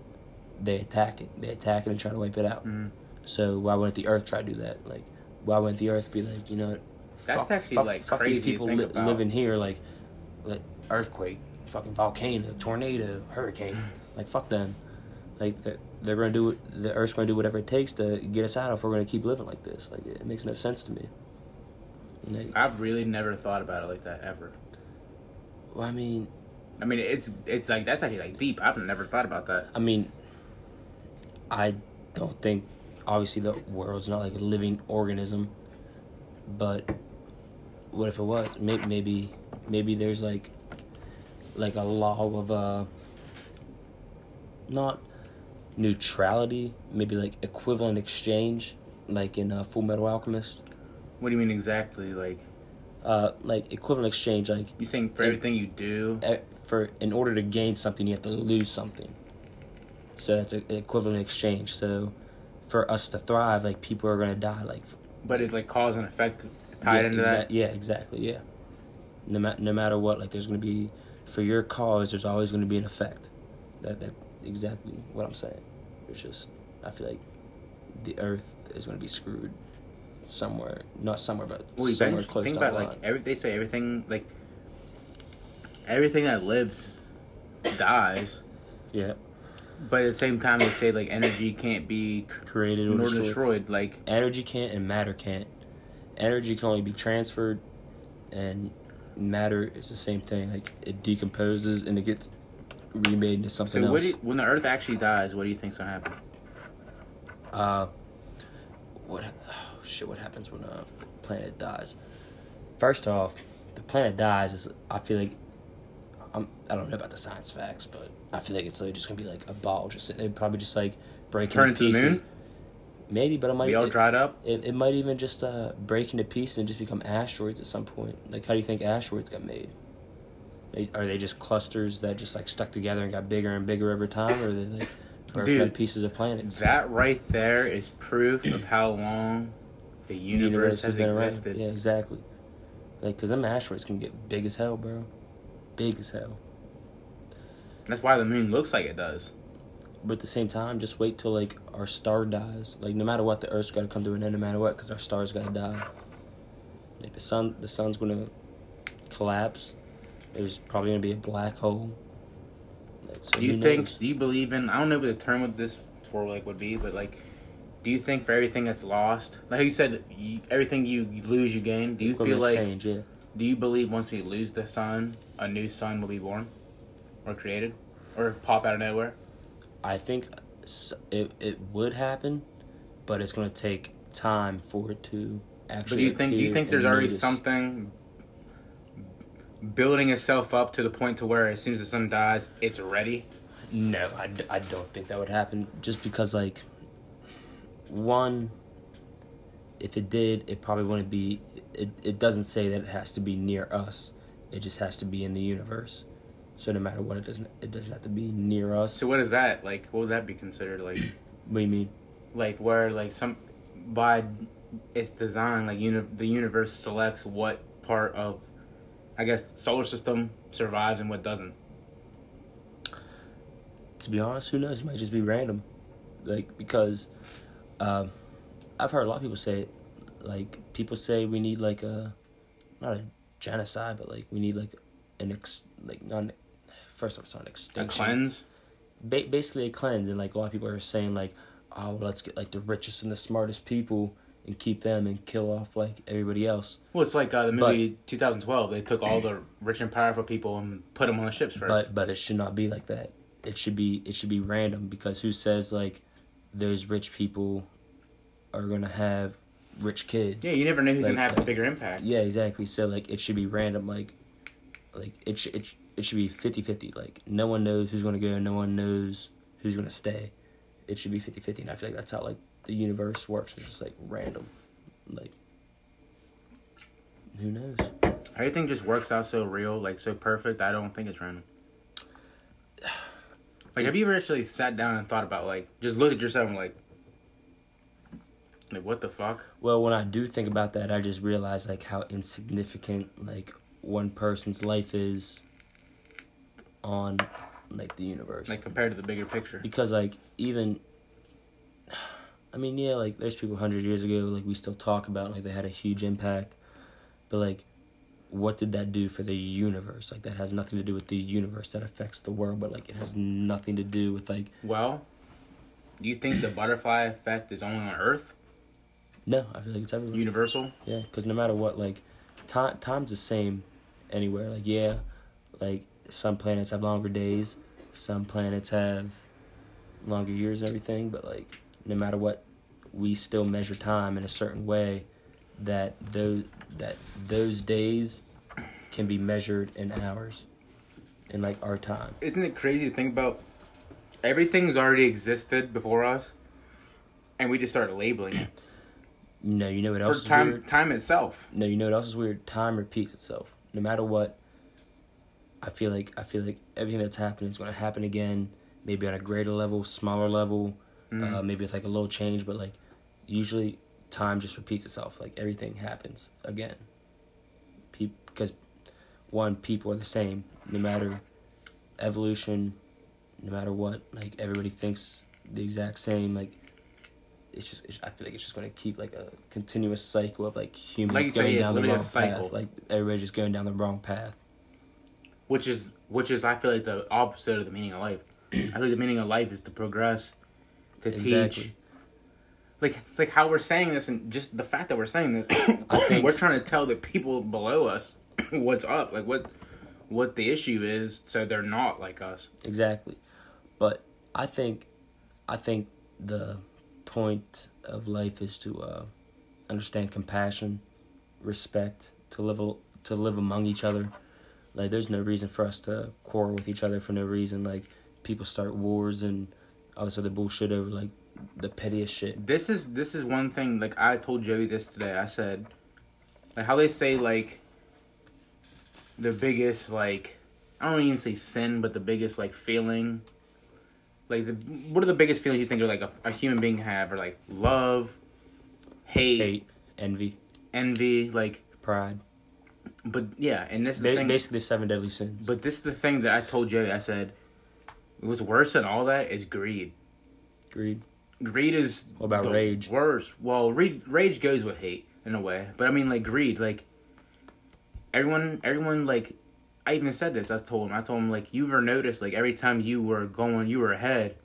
They attack it. They attack it and try to wipe it out. Mhm. So why wouldn't the Earth try to do that? Like, why wouldn't the Earth be like, you know, what, That's fuck, actually, fuck, like, fuck crazy these people li- living here, like, like earthquake, fucking volcano, tornado, hurricane, like fuck them. Like they're, they're gonna do it- the Earth's gonna do whatever it takes to get us out if we're gonna keep living like this. Like it, makes no sense to me. Like, I've really never thought about it like that ever. Well, I mean, I mean, it's it's like that's actually like deep. I've never thought about that. I mean, I don't think obviously the world's not like a living organism, but what if it was? Maybe maybe maybe there's like like a law of uh not neutrality, maybe like equivalent exchange, like in uh, Full Metal Alchemist. What do you mean exactly? Like Uh, like equivalent exchange, like you think for Yeah. everything you do? for in order to gain something, you have to lose something. So that's an equivalent exchange. So for us to thrive, like people are gonna die. Like But it's like cause and effect tied yeah, into exa- that. Yeah, exactly. Yeah. No, ma- no matter what, like there's gonna be for your cause, there's always gonna be an effect. That that exactly what I'm saying. It's just I feel like the Earth is gonna be screwed somewhere, not somewhere, but Well, somewhere close think about like every they say everything like everything that lives dies, yeah, but at the same time they say like energy can't be created or nor destroyed. destroyed. Like energy can't and matter can't. Energy can only be transferred, and matter is the same thing. Like it decomposes and it gets remade into something so, what else. you, when the Earth actually dies, what do you think's gonna happen? uh, what? Shit! What happens when a planet dies? First off, the planet dies is. I feel like. I'm, I don't know about the science facts, but I feel like it's like just gonna be like a ball. Just probably just like break Turn into into the moon? Maybe, but it might. We all it- dried up. It, it might even just uh, break into pieces and just become asteroids at some point. Like, how do you think asteroids got made? They, are they just clusters that just like stuck together and got bigger and bigger over time, or are they like Dude. pieces of planets. That right there is proof of how long the The universe, has, been existed. around. Yeah, exactly. Like, cause them asteroids can get big as hell, bro. Big as hell. That's why the moon looks like it does. But at the same time, just wait till like our star dies. Like no matter what, the Earth's got to come to an end. No matter what, because our star's got to die. Like the sun, the sun's gonna collapse. There's probably gonna be a black hole. Like, so Do you think? knows? Do you believe in? I don't know what the term of this for like would be, but like, do you think for everything that's lost, like you said, you, everything you, lose, you gain. Do you feel like? change? Yeah. Do you believe once we lose the sun, a new sun will be born, or created, or pop out of nowhere? I think it it would happen, but it's gonna take time for it to actually. But do you think? Do you think there's already notice. something building itself up to the point to where as soon as the sun dies, it's ready? No, I, I don't think that would happen. Just because, like, one, if it did, it probably wouldn't be. It, it doesn't say that it has to be near us. It just has to be in the universe. So no matter what, it doesn't. It doesn't have to be near us. So what is that like? What would that be considered like? what do you mean? like where like some by its design, like uni- the universe selects what part of, I guess, solar system survives and what doesn't. To be honest, who knows? It might just be random. Like because, um, I've heard a lot of people say. Like people say we need like a, not a genocide, but like we need like an ex like not an, first off it's not an A extinction. cleanse. ba- basically a cleanse and like a lot of people are saying like oh well, let's get like the richest and the smartest people and keep them and kill off like everybody else Well, it's like uh, the But- movie 2012. They took all the rich and powerful people and put them on the ships first. but but it should not be like that it should be it should be random because who says like those rich people are gonna have rich kids. Yeah, you never know who's Like- gonna have the like- bigger impact. yeah exactly. So like it should be random like like it should it, sh- it should be 50-50 like no one knows who's gonna go no one knows who's gonna stay. It should be 50-50 and i feel like that's how like the universe works. It's just like random. Like who knows? Everything just works out so real, like so perfect. I don't think it's random. Like, have you ever actually sat down and thought about like just look at yourself and like, like what the fuck? well when i do think about that i just realize like how insignificant like one person's life is on like the universe Like compared to the bigger picture. because like even i mean yeah like there's people 100 years ago like we still talk about like they had a huge impact but like what did that do for the universe like that has nothing to do with the universe that affects the world but like it has nothing to do with like Well, do you think the butterfly effect is only on Earth? no i feel like it's everywhere Universal? yeah because no matter what like time time's the same anywhere like yeah like some planets have longer days some planets have longer years and everything but like no matter what we still measure time in a certain way that those that those days can be measured in hours in like our time Isn't it crazy to think about? Everything's already existed before us, and we just started labeling it no you know what else for time. Time itself. No, you know what else is weird? Time repeats itself. No matter what, I feel like I feel like everything that's happening is going to happen again. Maybe on a greater level, smaller level, Mm. uh, maybe with like a little change, but like usually time just repeats itself. Like everything happens again. Because one, people are the same. No matter evolution, no matter what, like everybody thinks the exact same. Like it's just it's, I feel like it's just going to keep like a continuous cycle of like humans Like you say, going down the wrong path. Like everybody just going down the wrong path. which is which is I feel like the opposite of the meaning of life. I think the meaning of life is to progress, to Exactly. teach. Like like how we're saying this, and just the fact that we're saying this, I think- we're trying to tell the people below us what's up, like what what the issue is, so they're not like us. Exactly. But I think I think the point of life is to uh, understand compassion, respect, to live to live among each other. Like there's no reason for us to quarrel with each other for no reason. Like people start wars and all this other bullshit over like the pettiest shit. This is this is one thing. Like I told Joey this today. I said, like how they say like the biggest like I don't even say sin, but the biggest like feeling like the what are the biggest feelings you think are like a, a human being have? Or like love, hate, Hate, envy, envy, like. pride. But yeah, and this is the Ba- basically, the seven deadly sins. But this is the thing that I told Jay. I said, what's worse than all that is greed. Greed. Greed is What about the rage? Worse. Well, rage rage goes with hate in a way, but I mean like greed. Like everyone, everyone like I even said this. I told him. I told him like you ever noticed like every time you were going, you were ahead,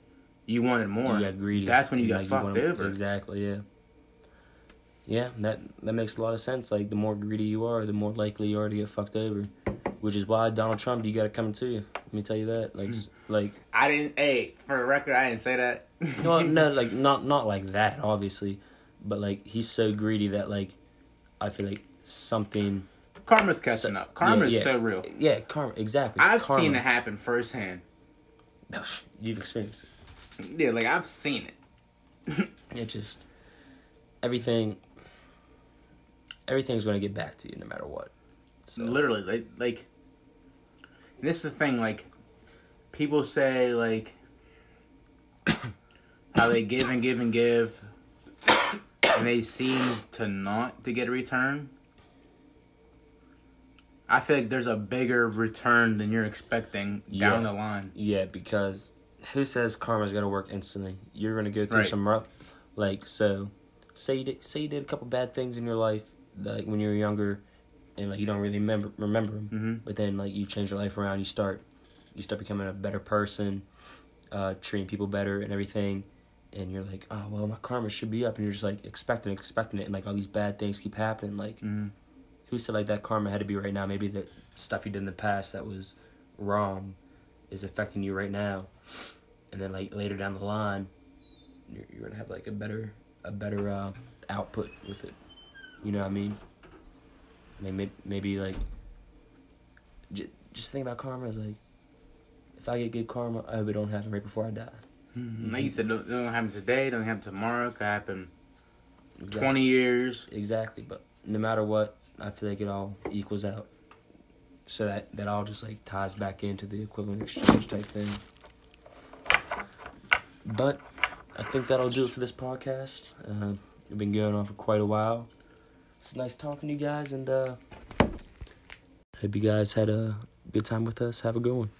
you wanted more. You got greedy. That's when you got Like, fucked wanna- over. Exactly. Yeah. Yeah, that that makes a lot of sense. Like the more greedy you are, the more likely you are to get fucked over. Which is why Donald Trump, you got it coming to you. Let me tell you that. Like, hmm. s- like I didn't. Hey, for a record, I didn't say that. no, no, like not not like that, obviously, but like he's so greedy that like I feel like something. Karma's catching So- up. Karma's yeah, yeah. so real. Yeah, karma. Exactly. I've karma. seen it happen firsthand. You've experienced it. Yeah, like I've seen it. It just everything. Everything's gonna get back to you no matter what. So Literally, like like. And this is the thing, like, people say like how they give and give and give, and they seem to not to get a return. I feel like there's a bigger return than you're expecting down Yeah. the line. Yeah, because who says karma's gonna work instantly? You're gonna go through Right. some rough, like so. Say you did, say you did a couple bad things in your life, like when you were younger, and like you don't really remember remember them. Mm-hmm. But then like you change your life around, you start, you start becoming a better person, uh, treating people better and everything, and you're like, oh well, my karma should be up, and you're just like expecting, expecting it, and like all these bad things keep happening. Like, Mm-hmm. who said like that karma had to be right now? Maybe the stuff you did in the past that was wrong is affecting you right now, and then like later down the line, you're, you're gonna have like a better a better uh, output with it. You know what I mean? Maybe maybe like j- just think about karma as like if I get good karma, I hope it don't happen right before I die. Like you said, don't, don't happen today, don't happen tomorrow, could happen Exactly. twenty years. Exactly, but no matter what, I feel like it all equals out. So that that all just like ties back into the equivalent exchange type thing. But I think that'll do it for this podcast. Uh, we've been going on for quite a while. It's nice talking to you guys, and uh, hope you guys had a good time with us. Have a good one.